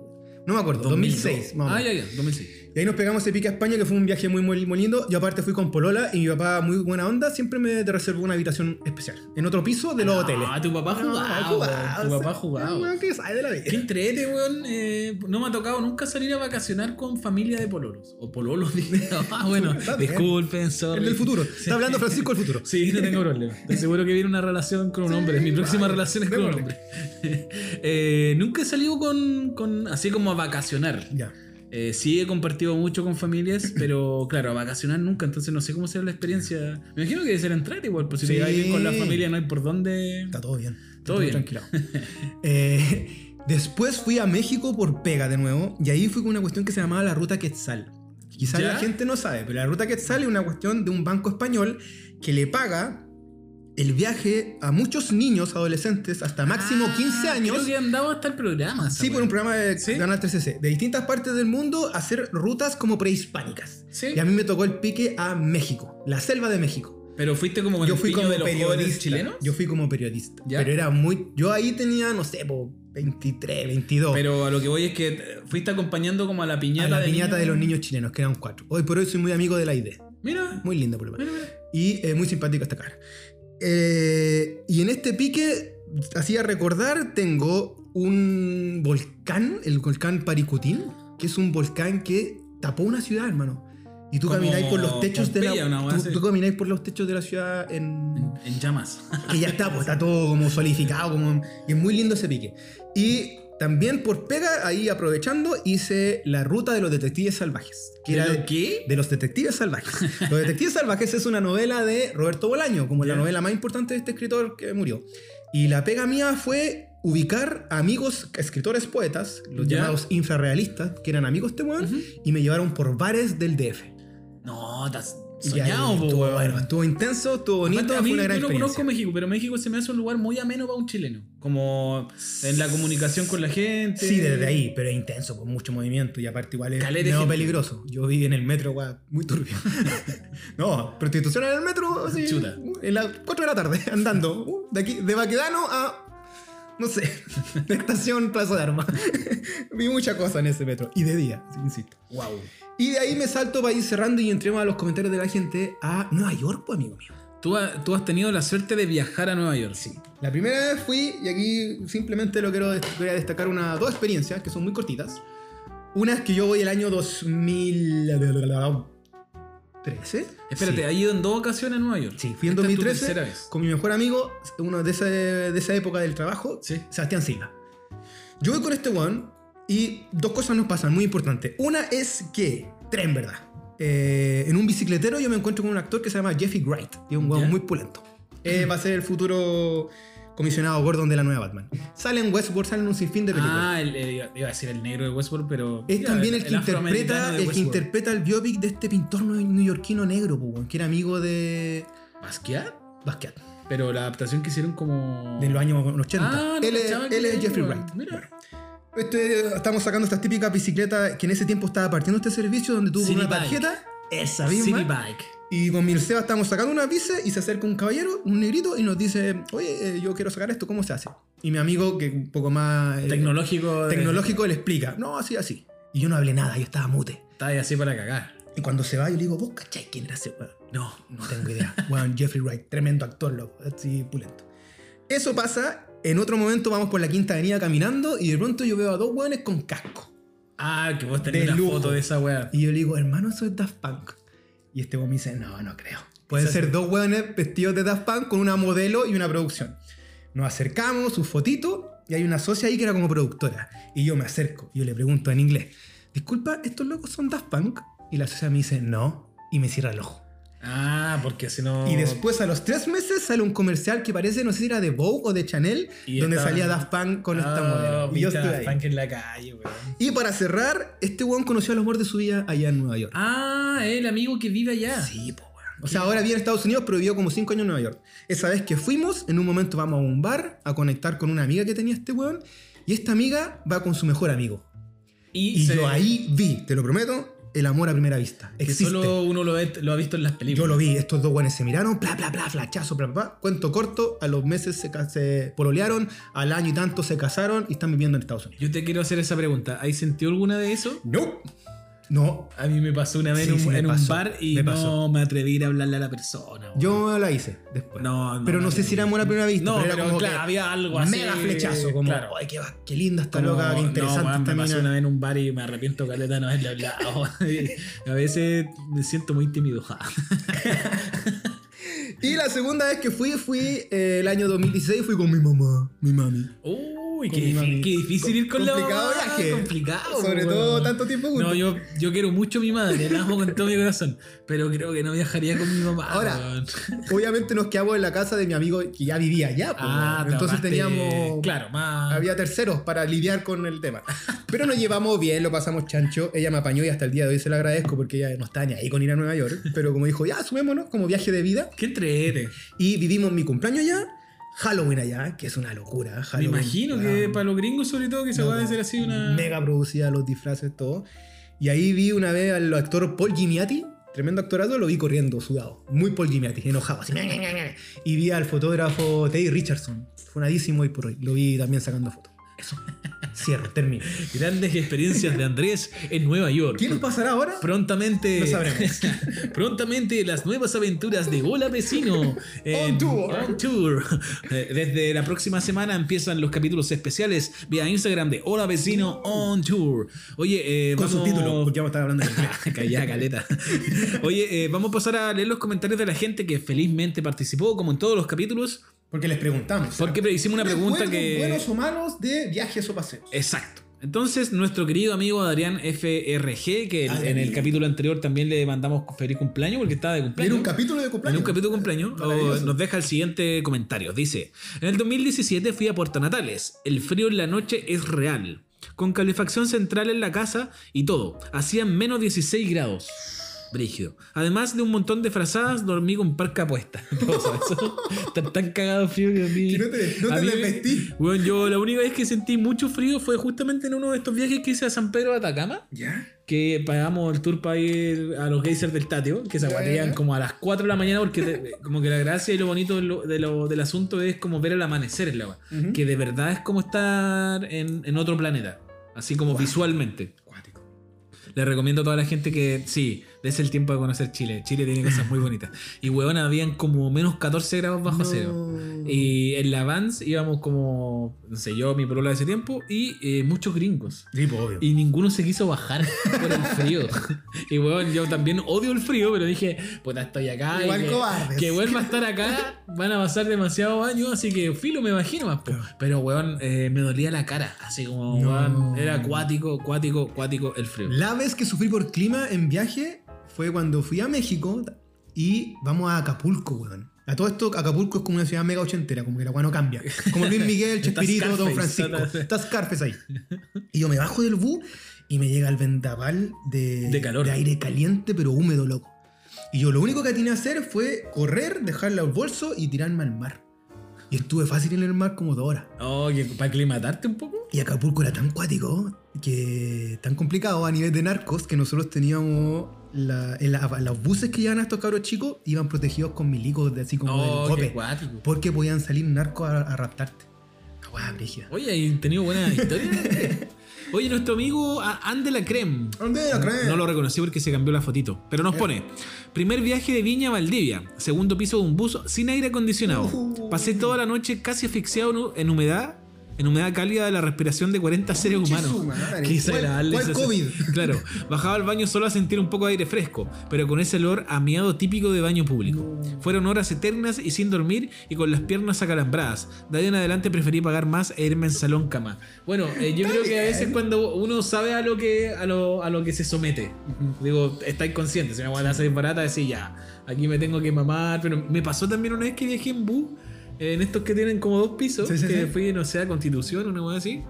S2: No me acuerdo, 2006. más o
S1: Ah, ya, ya, 2006.
S2: Y ahí nos pegamos ese pique a España, que fue un viaje muy, muy, muy lindo. Yo aparte fui con Polola y mi papá, muy buena onda, siempre me reservó una habitación especial. En otro piso de los hoteles.
S1: Ah, tu papá
S2: No,
S1: jugaba. Tu papá jugaba.
S2: que sabe de la vida.
S1: Qué entrete, weón. Eh, no me ha tocado nunca salir a vacacionar con familia de pololos. O pololos. Ah, bueno, disculpen, sorry.
S2: El del futuro.
S1: Sí.
S2: Está hablando Francisco del futuro.
S1: Sí, no tengo problema. Estoy seguro que viene una relación con un hombre. Mi próxima
S2: vale,
S1: relación es con un hombre. Eh, nunca he salido con, con- así como a vacacionar.
S2: Ya.
S1: Eh, sí he compartido mucho con familias, pero claro, a vacacionar nunca, entonces no sé cómo será la experiencia. Me imagino que debe ser entrar igual, pues si
S2: Sí.
S1: te llevas bien con la familia no hay por dónde.
S2: Está todo bien. Está
S1: Todo bien.
S2: Tranquilo. Eh, después fui a México por pega de nuevo. Y ahí fui con una cuestión que se llamaba la Ruta Quetzal. Quizás
S1: ¿Ya?
S2: la gente no sabe, pero la Ruta Quetzal es una cuestión de un banco español que le paga el viaje a muchos niños, adolescentes, hasta máximo
S1: Ah,
S2: 15 años.
S1: Creo que han dado hasta el programa.
S2: Sí, por un programa de
S1: ¿Sí?
S2: Canal 3CC. De distintas partes del mundo, hacer rutas como prehispánicas.
S1: Sí.
S2: Y a mí me tocó el pique a México, la selva de México.
S1: Pero fuiste como
S2: Yo fui como
S1: de los
S2: periodista.
S1: chilenos.
S2: Yo fui como periodista.
S1: ¿Ya?
S2: Pero era muy. Yo ahí tenía, no sé, po, 23, 22.
S1: Pero a lo que voy es que fuiste acompañando como a la piñata,
S2: a la
S1: de
S2: piñata
S1: niños.
S2: de los niños chilenos, que eran cuatro. Hoy por hoy soy muy amigo de la ID.
S1: Mira,
S2: Muy linda por lo
S1: mira,
S2: menos.
S1: mira.
S2: Y eh, muy simpática esta cara. Eh, y en este pique, hacía recordar, tengo un volcán, el volcán Paricutín, que es un volcán que tapó una ciudad, hermano. Y tú camináis por los techos de
S1: Pompeya,
S2: la. Tú, camináis por los techos de la ciudad en.
S1: En, en llamas.
S2: que ya está, pues está todo como solidificado, como, y es muy lindo ese pique. Y también por pega, ahí aprovechando, hice la ruta de los detectives salvajes. Que
S1: ¿De
S2: era
S1: lo qué?
S2: de los detectives salvajes. Los detectives salvajes es una novela de Roberto Bolaño, como la novela más importante de este escritor que murió. Y la pega mía fue ubicar amigos, escritores poetas, los llamados infrarrealistas, que eran amigos de este weón,
S1: Ujú.
S2: y me llevaron por bares del DF.
S1: No,
S2: ahí
S1: soñado,
S2: estuvo, bueno, estuvo intenso, estuvo bonito,
S1: Aparte, a mí,
S2: fue una gran
S1: yo no conozco México, pero México se me hace un lugar muy ameno para un chileno. Como en la comunicación con la gente.
S2: Sí, desde ahí, pero es intenso, con mucho movimiento y aparte igual es
S1: de
S2: medio peligroso. Yo vi en el metro, weá, muy turbio. no, prostitución en el metro, así,
S1: Chuta.
S2: en las 4 de la tarde, andando, uh, de aquí, de Baquedano a, no sé, la estación Plaza de Armas. vi muchas cosas en ese metro, y de día, insisto.
S1: Wow.
S2: Y de ahí me salto para ir cerrando y entremos a los comentarios de la gente a Nueva York, pues amigo mío.
S1: ¿Tú, ha- tú has tenido la suerte de viajar a Nueva York.
S2: Sí. La primera vez fui, y aquí simplemente lo quiero voy a destacar una, dos experiencias que son muy cortitas. Una es que yo voy el año 2013.
S1: Espérate,
S2: Sí.
S1: ¿has ido en dos ocasiones a Nueva York?
S2: Sí, fui en
S1: Esta es tu
S2: 2013
S1: tercera vez.
S2: con mi mejor amigo, uno de, ese- de esa época del trabajo,
S1: Sí.
S2: Sebastián Silva. Yo voy con este one y dos cosas nos pasan muy importantes. Una es que, tres en verdad, eh, en un bicicletero yo me encuentro con un actor que se llama Jeffrey Wright, y es un weón
S1: Ya.
S2: muy pulento. Eh, va a ser el futuro comisionado Gordon de la nueva Batman. Sale en Westworld, salen un sinfín de películas.
S1: Ah, el, el- iba a decir el negro de Westworld, pero.
S2: es
S1: ya,
S2: también el, que
S1: afroamericano
S2: interpreta el que interpreta el biopic de este pintor neoyorquino negro, weón, que era amigo de
S1: ¿Basquiat?
S2: Basquiat,
S1: Pero la adaptación que hicieron como.
S2: de los años 80.
S1: Ah, no
S2: él es, él
S1: que
S2: es Jeffrey. Wright.
S1: Mira.
S2: Bueno. Este, estamos sacando estas típicas bicicletas que en ese tiempo estaba partiendo este servicio donde tuvo una tarjeta. Esa misma.
S1: Bike.
S2: Y con mi Seba estamos sacando una bici y se acerca un caballero, un negrito, y nos dice, oye, eh, yo quiero sacar esto, ¿cómo se hace? Y mi amigo, que un poco más eh,
S1: Tecnológico. de-
S2: tecnológico, le explica, no, así, así. Y yo no hablé nada, yo estaba mute.
S1: Está ahí así para cagar.
S2: Y cuando se va, yo le digo, ¿vos cachai quién era ese weón?
S1: No.
S2: No tengo idea. Bueno, Jeffrey Wright, tremendo actor, loco, así pulento. Eso pasa, en otro momento vamos por la quinta avenida caminando y de pronto yo veo a dos weones con casco.
S1: Ah, que vos tenés
S2: De
S1: una
S2: lujo.
S1: foto de esa weá.
S2: Y yo le digo, hermano, eso es Daft Punk. Y este weón me dice, no, no creo. Pueden ser dos weones vestidos de Daft Punk con una modelo y una producción. Nos acercamos, su fotito, y hay una socia ahí que era como productora. Y yo me acerco, y yo le pregunto en inglés, disculpa, ¿estos locos son Daft Punk? Y la socia me dice, no, y me cierra el ojo.
S1: Ah, porque si no.
S2: Y después a los tres meses sale un comercial que parece, no sé si era de Vogue o de Chanel,
S1: Y
S2: donde
S1: estaba-
S2: salía Daft Punk con esta
S1: Ah,
S2: modelo. Y yo ahí.
S1: Daft Punk en la calle, weón.
S2: Y para cerrar, este weón conoció al amor de su vida allá en Nueva York.
S1: Ah, el amigo que vive allá.
S2: Sí, po, weón. O sea, ahora vive en Estados Unidos, pero vivió como 5 años en Nueva York. Esa vez que fuimos, en un momento vamos a un bar a conectar con una amiga que tenía este weón. Y esta amiga va con su mejor amigo.
S1: Y,
S2: Y
S1: se-
S2: yo ahí vi, te lo prometo, el amor a primera vista.
S1: Que
S2: Existe.
S1: solo uno lo, ve- lo ha visto en las películas.
S2: Yo lo vi, estos dos weones se miraron, bla, bla, bla, flachazo, bla, bla, bla. Cuento corto, a los meses se, se pololearon, al año y tanto se casaron y están viviendo en Estados Unidos.
S1: Yo te quiero hacer esa pregunta. ¿Hay sentido alguna de eso?
S2: No. No,
S1: A mí me pasó una vez
S2: Sí,
S1: en un,
S2: sí, me
S1: en un
S2: pasó,
S1: bar y
S2: me
S1: no me atreví a hablarle a la persona.
S2: yo la hice después.
S1: No, no
S2: pero no sé si era amor a primera vista.
S1: No,
S2: era
S1: pero
S2: como
S1: claro,
S2: que
S1: había algo así.
S2: Mega flechazo, como,
S1: Claro.
S2: ay, qué, qué linda esta
S1: Como,
S2: loca, qué interesante
S1: no,
S2: esta
S1: me pasó
S2: mina.
S1: una vez en un bar y me arrepiento caleta no haberle hablado. a veces me siento muy tímido.
S2: Y la segunda vez que fui, fui eh, el año 2016, fui con mi mamá, mi mami.
S1: Uy, qué,
S2: mi
S1: difí-
S2: mami.
S1: qué difícil ir con
S2: Complicado
S1: la
S2: viaje.
S1: Complicado.
S2: Sobre
S1: weón.
S2: todo tanto tiempo juntos.
S1: No, yo, yo quiero mucho a mi madre, la amo con todo mi corazón. Pero creo que no viajaría con mi mamá.
S2: Ahora,
S1: weón.
S2: Obviamente nos quedamos en la casa de mi amigo que ya vivía allá. pues,
S1: Ah,
S2: entonces teníamos...
S1: Claro, más.
S2: Había terceros para lidiar con el tema. Pero nos llevamos bien, lo pasamos chancho. Ella me apañó y hasta el día de hoy se lo agradezco porque ella no está ni ahí con ir a Nueva York. Pero como dijo, ya, sumémonos como viaje de vida.
S1: Qué entrete.
S2: Y vivimos mi cumpleaños allá, Halloween allá, que es una locura.
S1: Me
S2: Halloween,
S1: imagino que para los gringos, sobre todo, que se
S2: no,
S1: va a hacer así una.
S2: Mega producida, los disfraces, todo. Y ahí vi una vez al actor Paul Giamatti, tremendo actorado, lo vi corriendo, sudado. Muy Paul Giamatti, enojado. Así, y vi al fotógrafo Teddy Richardson, funadísimo y por hoy. Lo vi también sacando fotos. Eso. Cierro, termino.
S1: Grandes experiencias de Andrés en Nueva York.
S2: ¿Qué nos pasará ahora?
S1: Prontamente.
S2: No sabremos.
S1: prontamente las nuevas aventuras de Hola Vecino. en-
S2: On tour.
S1: on tour. Eh, Desde la próxima semana empiezan los capítulos especiales vía Instagram de Hola Vecino On Tour. Oye, eh,
S2: Con
S1: vamos...
S2: subtítulos, porque vamos a estar hablando en inglés.
S1: Callá, caleta. Oye, eh, vamos a pasar a leer los comentarios de la gente que felizmente participó, como en todos los capítulos.
S2: Porque les preguntamos.
S1: Porque hicimos una pregunta que.
S2: buenos o malos de viajes o paseos.
S1: Exacto. Entonces, nuestro querido amigo Adrián FRG, que
S2: Adrián.
S1: en el capítulo anterior también le mandamos feliz cumpleaños porque estaba de cumpleaños.
S2: un capítulo de
S1: En
S2: cumpleaños.
S1: un capítulo de cumpleaños o nos deja el siguiente comentario. Dice, en el 2017 fui a Puerto Natales. El frío en la noche es real. Con calefacción central en la casa y todo. Hacían menos 16 grados. Brígido. Además de un montón de frazadas, dormí con parca puesta. Tan, cagado frío que a mí...
S2: Que no te- no te desvestí.
S1: Bueno, yo la única vez que sentí mucho frío fue justamente en uno de estos viajes que hice a San Pedro de Atacama
S2: ¿Ya?
S1: que pagamos el tour para ir a los geysers del Tatio, que se
S2: ya.
S1: como a las 4 de la mañana, porque te- como que la gracia y lo bonito de lo- de lo- del asunto es como ver el amanecer en la agua. Que de verdad es como estar en, en otro planeta, así como visualmente.
S2: Cuático.
S1: Le recomiendo a toda la gente que sí, des el tiempo de conocer Chile. Chile tiene cosas muy bonitas. Y huevón, habían como menos 14 grados bajo
S2: No.
S1: cero. Y en la Vans íbamos como, no sé, yo, mi polola de ese tiempo, y eh, muchos gringos.
S2: Sí, pues, obvio.
S1: Y ninguno se quiso bajar por el frío. y bueno, yo también odio el frío, pero dije, puta, estoy acá. y
S2: Igual
S1: que,
S2: cobardes.
S1: que vuelva a estar acá, van a pasar demasiados años, así que filo me imagino más. po. Pero weón, eh, me dolía la cara. Así como,
S2: No.
S1: weón, era acuático, acuático, acuático el frío.
S2: La vez que sufrí por clima en viaje fue cuando fui a México y vamos a Acapulco, weón. A todo esto, Acapulco es como una ciudad mega ochentera, como que la weá no cambia. Como Luis Miguel, Chespirito, Don Francisco.
S1: está-
S2: Está Scarface ahí. Y yo me bajo del bus y me llega el vendaval de,
S1: De calor.
S2: aire caliente, pero húmedo, loco. Y yo lo único que atiné a hacer fue correr, dejarle al bolso y tirarme al mar. Y estuve fácil en el mar como dos horas.
S1: Oh, que para aclimatarte un poco.
S2: Y Acapulco era tan cuático, que tan complicado a nivel de narcos, que nosotros teníamos la- la- los buses que llevan a estos cabros chicos, iban protegidos con milicos de así como
S1: Oh,
S2: del. Porque podían salir narcos a, a raptarte. La brígida.
S1: Oye, ¿hay tenido buena historia? Oye, nuestro amigo a- Andela Creme.
S2: ¿Dónde la creen?
S1: No lo reconocí porque se cambió la fotito. Pero nos pone: Primer viaje de Viña a Valdivia. Segundo piso de un bus sin aire acondicionado.
S2: Uh.
S1: Pasé toda la noche casi asfixiado en humedad. En humedad cálida de la respiración de 40 seres humanos. desagradable
S2: ¿Cuál- cuál COVID?
S1: Claro, bajaba al baño solo a sentir un poco de aire fresco, pero con ese olor a miado típico de baño público. Fueron horas eternas y sin dormir y con las piernas acalambradas. De ahí en adelante preferí pagar más e irme en salón cama. Bueno, eh, yo creo que a veces cuando uno sabe a lo que, a lo, a lo que se somete, digo, estáis conscientes, si me voy a salir barata, decir ya, aquí me tengo que mamar, pero me pasó también una vez que viajé en bus, en estos que tienen como dos pisos,
S2: Sí, sí,
S1: que
S2: sí.
S1: fui, no sé, a Constitución, una cosa así,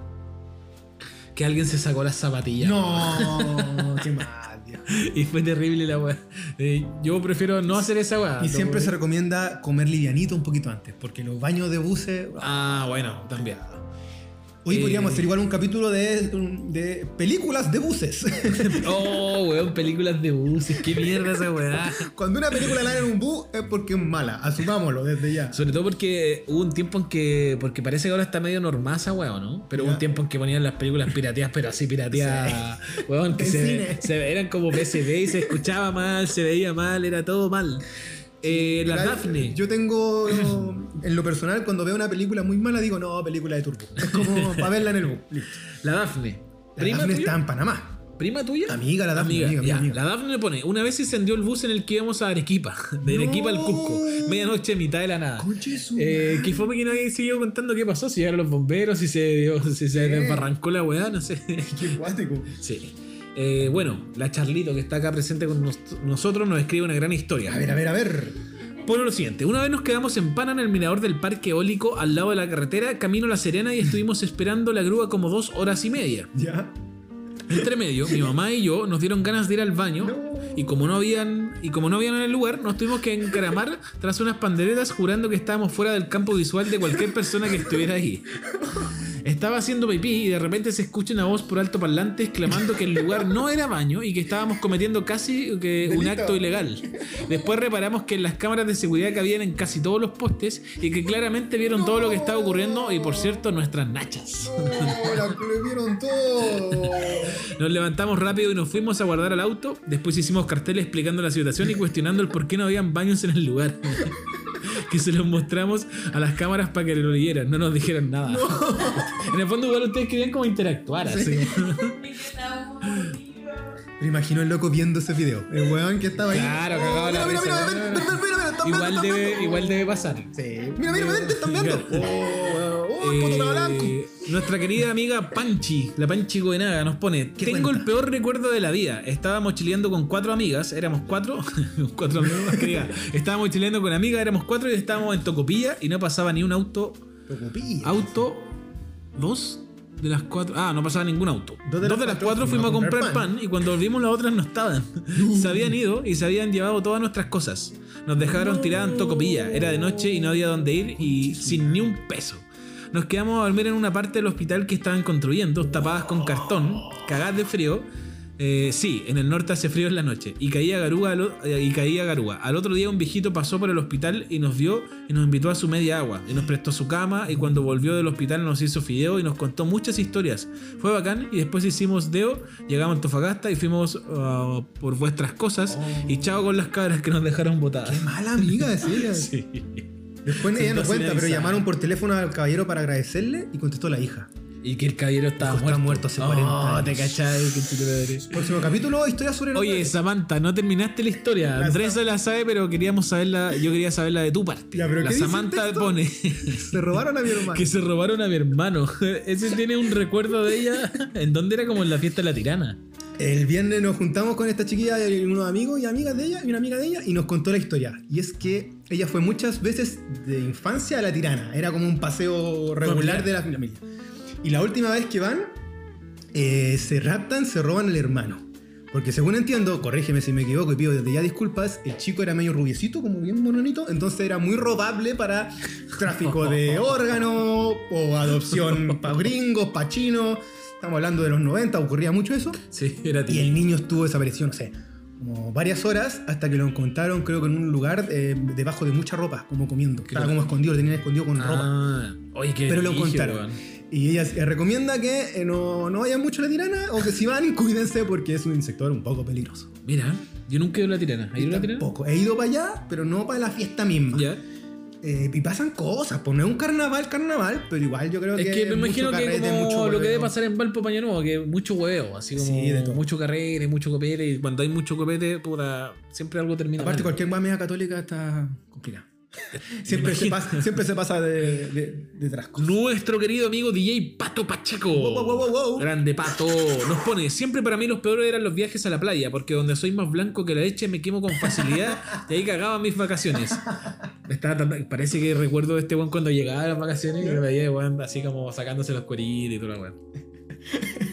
S1: que alguien se sacó las zapatillas.
S2: No, qué mal, Dios.
S1: Y fue terrible la weá. Eh, yo prefiero no hacer esa weá.
S2: Y siempre se recomienda comer livianito un poquito antes, porque los baños de buses.
S1: Ah, bueno, también.
S2: Hoy
S1: Eh,
S2: podríamos hacer igual un capítulo de, de películas de buses.
S1: Oh, weón, películas de buses. Qué mierda esa weá.
S2: Cuando una película la en un bus es porque es mala, asumámoslo desde ya.
S1: Sobre todo porque hubo un tiempo en que. Porque parece que ahora está medio normal esa weá, ¿no? Pero hubo un tiempo en que ponían las películas pirateadas, pero así pirateadas. Weón, que se, eran como PCD y se escuchaba mal, se veía mal, era todo mal. Eh, la
S2: Claro,
S1: Daphne.
S2: Yo tengo, en lo personal, cuando veo una película muy mala, digo, no, película de turbo. Es como para verla en el bus. Listo.
S1: La Daphne.
S2: La
S1: ¿Prima
S2: Daphne
S1: tuya?
S2: está en Panamá.
S1: ¿Prima tuya?
S2: Amiga, la Daphne, amiga,
S1: ya.
S2: amiga.
S1: La Daphne le pone, una vez se encendió el bus en el que íbamos a Arequipa, de
S2: No.
S1: Arequipa al Cusco, medianoche, mitad de la nada. Eh, que fue que nadie siguió contando qué pasó, si llegaron los bomberos, si se, dio- si se la weá, no sé.
S2: Qué guático.
S1: sí. Eh, bueno, la Charlito que está acá presente con nos- nosotros nos escribe una gran historia.
S2: A ver, a ver, a ver.
S1: Pone lo siguiente, una vez nos quedamos en Pana en el mirador del parque eólico al lado de la carretera, camino a La Serena y estuvimos esperando la grúa como dos horas y media.
S2: Ya.
S1: Entre medio, mi mamá y yo nos dieron ganas de ir al baño
S2: No.
S1: y como no habían y como no habían en el lugar, nos tuvimos que encaramar tras unas panderetas jurando que estábamos fuera del campo visual de cualquier persona que estuviera ahí. Estaba haciendo pipí y de repente se escucha una voz por alto parlante exclamando que el lugar no era baño y que estábamos cometiendo casi que un acto ilegal. Después reparamos que en las cámaras de seguridad que habían en casi todos los postes y que claramente vieron todo lo que estaba ocurriendo y por cierto nuestras nachas.
S2: ¡Oh, que le vieron todo!
S1: Nos levantamos rápido y nos fuimos a guardar al auto. Después hicimos carteles explicando la situación y cuestionando el por qué no habían baños en el lugar. que se los mostramos a las cámaras para que lo leyeran, no nos dijeron nada. en el fondo igual ustedes querían como interactuar así.
S2: Me imagino el loco viendo ese video. El weón que estaba ahí.
S1: Claro, cagado la
S2: mira, mira, mira, mira, mira, mira, mira,
S1: igual, debe, pasar.
S2: Sí. Mira, mira, mira, te están viendo. Oh, oh, puto blanco.
S1: Eh, nuestra querida amiga Panchi, la Panchi Goenaga, nos pone:
S2: ¿Qué
S1: Tengo el peor recuerdo de la vida. Estábamos chileando con cuatro amigas, éramos cuatro, cuatro amigas, que diga. Estábamos chileando con amigas, éramos cuatro y estábamos en Tocopilla y no pasaba ni un auto.
S2: Tocopilla.
S1: Auto. ¿Dos? De las cuatro. Ah, no pasaba ningún auto.
S2: Dos de las
S1: las
S2: cuatro
S1: cuatro fuimos a comprar pan. y cuando volvimos las otras no estaban. se habían ido y se habían llevado todas nuestras cosas. Nos dejaron tiradas en Tocopilla. Era de noche y no había dónde ir y sin ni un peso. Nos quedamos a dormir en una parte del hospital que estaban construyendo, tapadas con cartón, cagadas de frío. Eh, sí, en el norte hace frío en la noche. Y caía garúa eh, y caía garúa. Al otro día un viejito pasó por el hospital y nos vio y nos invitó a su media agua. Y nos prestó su cama y cuando volvió del hospital nos hizo fideo y nos contó muchas historias. Fue bacán y después hicimos deo, llegamos a Antofagasta y fuimos ah, por vuestras cosas. Y chao con las cabras que nos dejaron
S2: Qué
S1: botadas.
S2: mala amiga, decía.
S1: Sí.
S2: Después ella no cuenta, pero llamaron por teléfono al caballero para agradecerle y contestó la hija.
S1: Y que el caballero estaba
S2: Está
S1: muerto.
S2: muerto hace 40
S1: Oh,
S2: años.
S1: te cachai, qué chulo madre.
S2: Próximo capítulo, historia sobre el
S1: Oye,
S2: hombre.
S1: Samantha, no terminaste la historia.
S2: La
S1: Andrés
S2: Sa-
S1: se la sabe, pero queríamos saberla. Yo quería saberla de tu parte.
S2: Ya, pero
S1: la
S2: ¿qué dice el
S1: Samantha
S2: texto?
S1: pone
S2: Se robaron a mi hermano.
S1: que se robaron a mi hermano. Ese tiene un recuerdo de ella. ¿En dónde era como en la fiesta de la tirana?
S2: El viernes nos juntamos con esta chiquilla y unos amigos y amigas de ella, y una amiga de ella, y nos contó la historia. Y es que ella fue muchas veces de infancia a la tirana. Era como un paseo regular
S1: Familiar.
S2: de la familia. Y la última vez que van, eh, se raptan, se roban al hermano. Porque según entiendo, corrígeme si me equivoco y pido desde ya disculpas, el chico era medio rubiecito, como bien bonito, entonces era muy robable para tráfico de órganos o adopción para gringos, para chinos. Estamos hablando de los 90, ocurría mucho eso.
S1: Sí, era
S2: Y
S1: tío.
S2: el niño estuvo desaparecido, no sé, como varias horas hasta que lo encontraron, creo que en un lugar eh, debajo de mucha ropa, como comiendo. Estaba
S1: lo-
S2: como escondido, lo tenían escondido con ropa.
S1: Ah, oye, qué
S2: Pero lo encontraron. Y ella recomienda que eh, no, no vayan mucho a la tirana o que si van, cuídense porque es un insector un poco peligroso.
S1: Mira, yo nunca he ido a la tirana. ¿Has ido a la tirana?
S2: Tampoco. He ido para allá, pero no para la fiesta misma.
S1: Ya.
S2: Eh, y pasan cosas, pues no es un carnaval, carnaval, pero igual yo creo
S1: Es
S2: que.
S1: que me
S2: mucho
S1: imagino que
S2: carrete,
S1: como
S2: mucho
S1: lo que debe pasar en Valpo Paño Nuevo, que mucho hueveo, así como
S2: Sí, de todo.
S1: mucho carrete, mucho copete, y cuando hay mucho copete, puta, siempre algo termina
S2: Aparte,
S1: mal.
S2: cualquier media católica está complicada. Siempre, se pasa, siempre se pasa de, de, de trasco.
S1: Nuestro querido amigo DJ Pato Pacheco.
S2: Wow, wow, wow, wow.
S1: Grande Pato. Nos pone, siempre para mí los peores eran los viajes a la playa, porque donde soy más blanco que la leche me quemo con facilidad y ahí cagaba mis vacaciones. Me estaba parece que recuerdo de este weón cuando llegaba a las vacaciones y me veía weón así como sacándose los cueritos y todo lo weón.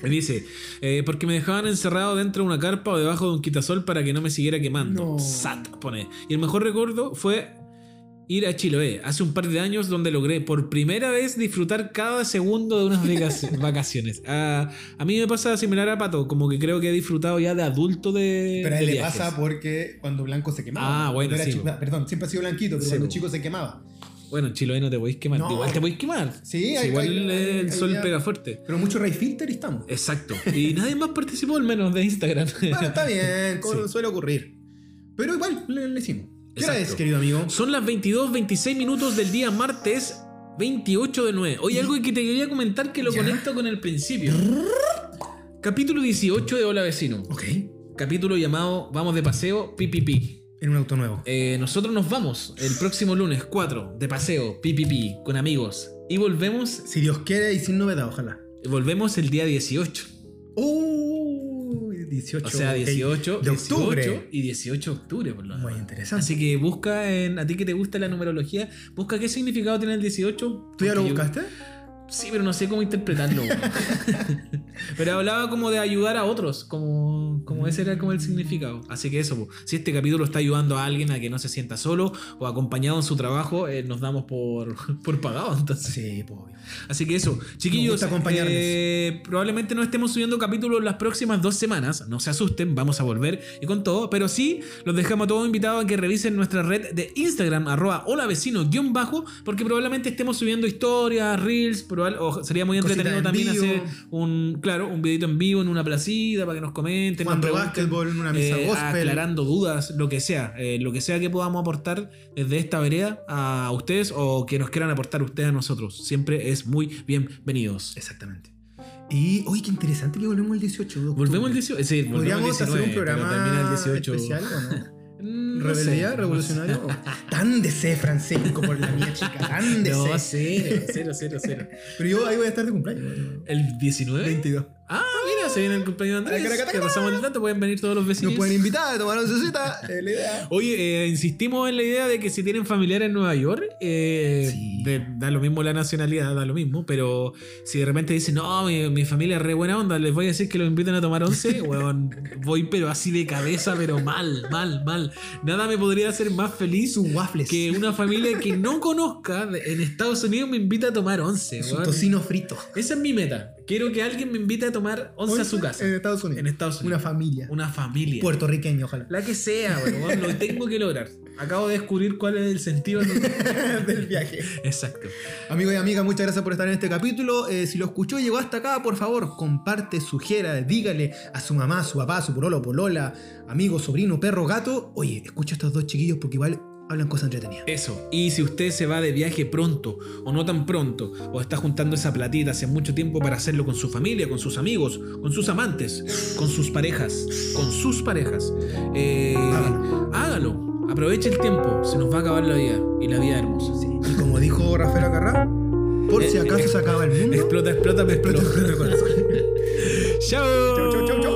S1: Me dice, eh, porque me dejaban encerrado dentro de una carpa o debajo de un quitasol para que no me siguiera quemando.
S2: No.
S1: Sat, pone. Y el mejor recuerdo fue ir a Chiloé hace un par de años donde logré por primera vez disfrutar cada segundo de unas vacac- vacaciones. A, a mí me pasa similar a Pato, como que creo que he disfrutado ya de adulto de...
S2: Pero a él le
S1: viajes.
S2: pasa porque cuando Blanco se quemaba.
S1: Ah, bueno, sí,
S2: chico-. Perdón, siempre ha sido blanquito, pero
S1: Sí,
S2: cuando chico se quemaba.
S1: Bueno, en Chiloé no te podéis quemar.
S2: No.
S1: Igual te podéis quemar.
S2: Sí, hay-
S1: igual
S2: hay- hay-
S1: el sol pega fuerte.
S2: Pero mucho Ray Filter y estamos.
S1: Exacto. Y nadie más participó, al menos de Instagram.
S2: Bueno, está bien,
S1: Sí.
S2: suele ocurrir. Pero igual le, le hicimos. ¿Qué hora
S1: Exacto.
S2: es, querido amigo?
S1: Son las 22, 26 minutos del día martes 28 de 9. Oye, algo que te quería comentar que lo
S2: ¿Ya?
S1: conecto con el principio. Capítulo 18 de Hola Vecino.
S2: Ok.
S1: Capítulo llamado Vamos de paseo, pipipi.
S2: En un auto nuevo.
S1: Eh, nosotros nos vamos el próximo lunes 4 de paseo, pipipi, con amigos. Y volvemos,
S2: Si Dios quiere y sin novedad, ojalá.
S1: volvemos el día 18.
S2: Uh, 18.
S1: O sea,
S2: ok.
S1: 18
S2: de octubre.
S1: 18 y 18 de octubre, por lo
S2: Muy
S1: menos.
S2: interesante.
S1: Así que busca en. A ti que te gusta la numerología, busca qué significado tiene el 18.
S2: ¿Tú ya lo
S1: porque yo-
S2: buscaste?
S1: Sí, pero no sé cómo interpretarlo. Pero hablaba como de ayudar a otros, como, como ese era como el significado. Así que eso, po. si este capítulo está ayudando a alguien a que no se sienta solo o acompañado en su trabajo, eh, nos damos por, por pagado. Entonces.
S2: Sí, obvio.
S1: Así que eso, chiquillos, eh, probablemente no estemos subiendo capítulos las próximas dos semanas, no se asusten, vamos a volver y con todo, pero sí los dejamos a todos invitados a que revisen nuestra red de Instagram, arroba hola vecino guion bajo, porque probablemente estemos subiendo historias, reels, probable- o sería muy entretenido
S2: en
S1: también
S2: vivo.
S1: hacer un, claro, un videito en vivo en una placita para que nos comenten, nos pregunten,
S2: básquetbol en una misa
S1: eh,
S2: gospel.
S1: aclarando dudas, lo que sea, eh, lo que sea que podamos aportar desde esta vereda a ustedes o que nos quieran aportar ustedes a nosotros. Siempre es muy bienvenidos.
S2: Exactamente. Y, oye, qué interesante que volvemos el 18 de octubre.
S1: Volvemos el 18. Sí, volvemos el
S2: Podríamos
S1: 19,
S2: hacer un programa
S1: el 18.
S2: especial o no?
S1: Mm, no
S2: ¿Rebeldía?
S1: sé,
S2: ¿Revolucionario? Tan de C, Francisco, por la mía chica. Tan de
S1: No,
S2: C.
S1: cero, cero, cero, cero.
S2: Pero yo ahí voy a estar de cumpleaños.
S1: ¿El 19?
S2: 22.
S1: Ah, se viene el cumpleaños de Andrés. Que pasamos el dato, pueden venir todos los vecinos.
S2: Nos pueden invitar a tomar oncecita. Es la idea.
S1: Oye, eh, insistimos en la idea de que si tienen familiares en Nueva York, eh,
S2: Sí.
S1: de- da lo mismo la nacionalidad, da lo mismo, pero si de repente dicen, no, mi, mi familia es re buena onda, les voy a decir que los inviten a tomar once, weón, voy pero así de cabeza, pero mal, mal, mal. Nada me podría hacer más feliz
S2: Sus waffles.
S1: que una familia que no conozca en Estados Unidos me invita a tomar once,
S2: Su
S1: weón.
S2: tocino frito.
S1: Esa es mi meta. Quiero que alguien me invite a tomar once a su casa.
S2: En Estados Unidos.
S1: En Estados Unidos.
S2: Una familia.
S1: Una familia.
S2: Puertorriqueña, ojalá.
S1: La que sea, weón, lo tengo que lograr. Acabo de descubrir cuál es el sentido del-
S2: del viaje.
S1: Exacto.
S2: Amigo y amiga, muchas gracias por estar en este capítulo. Eh, si lo escuchó y llegó hasta acá, por favor, comparte, sugiera, dígale a su mamá, su papá, su pololo, polola, amigo, sobrino, perro, gato. Oye, escucha a estos dos chiquillos porque igual hablan cosas entretenidas.
S1: Eso. Y si usted se va de viaje pronto o no tan pronto, o está juntando esa platita hace mucho tiempo para hacerlo con su familia, con sus amigos, con sus amantes, con sus parejas, con sus parejas, eh,
S2: Hágalo.
S1: hágalo. Aproveche el tiempo. Se nos va a acabar la vida. Y la vida es hermosa.
S2: Sí. Y como dijo Rafael Acarrá, por si
S1: Eh,
S2: acaso
S1: eh,
S2: se acaba el mundo,
S1: Explota, explota, me
S2: explota
S1: explota. Chao.
S2: Chau, chau, chau.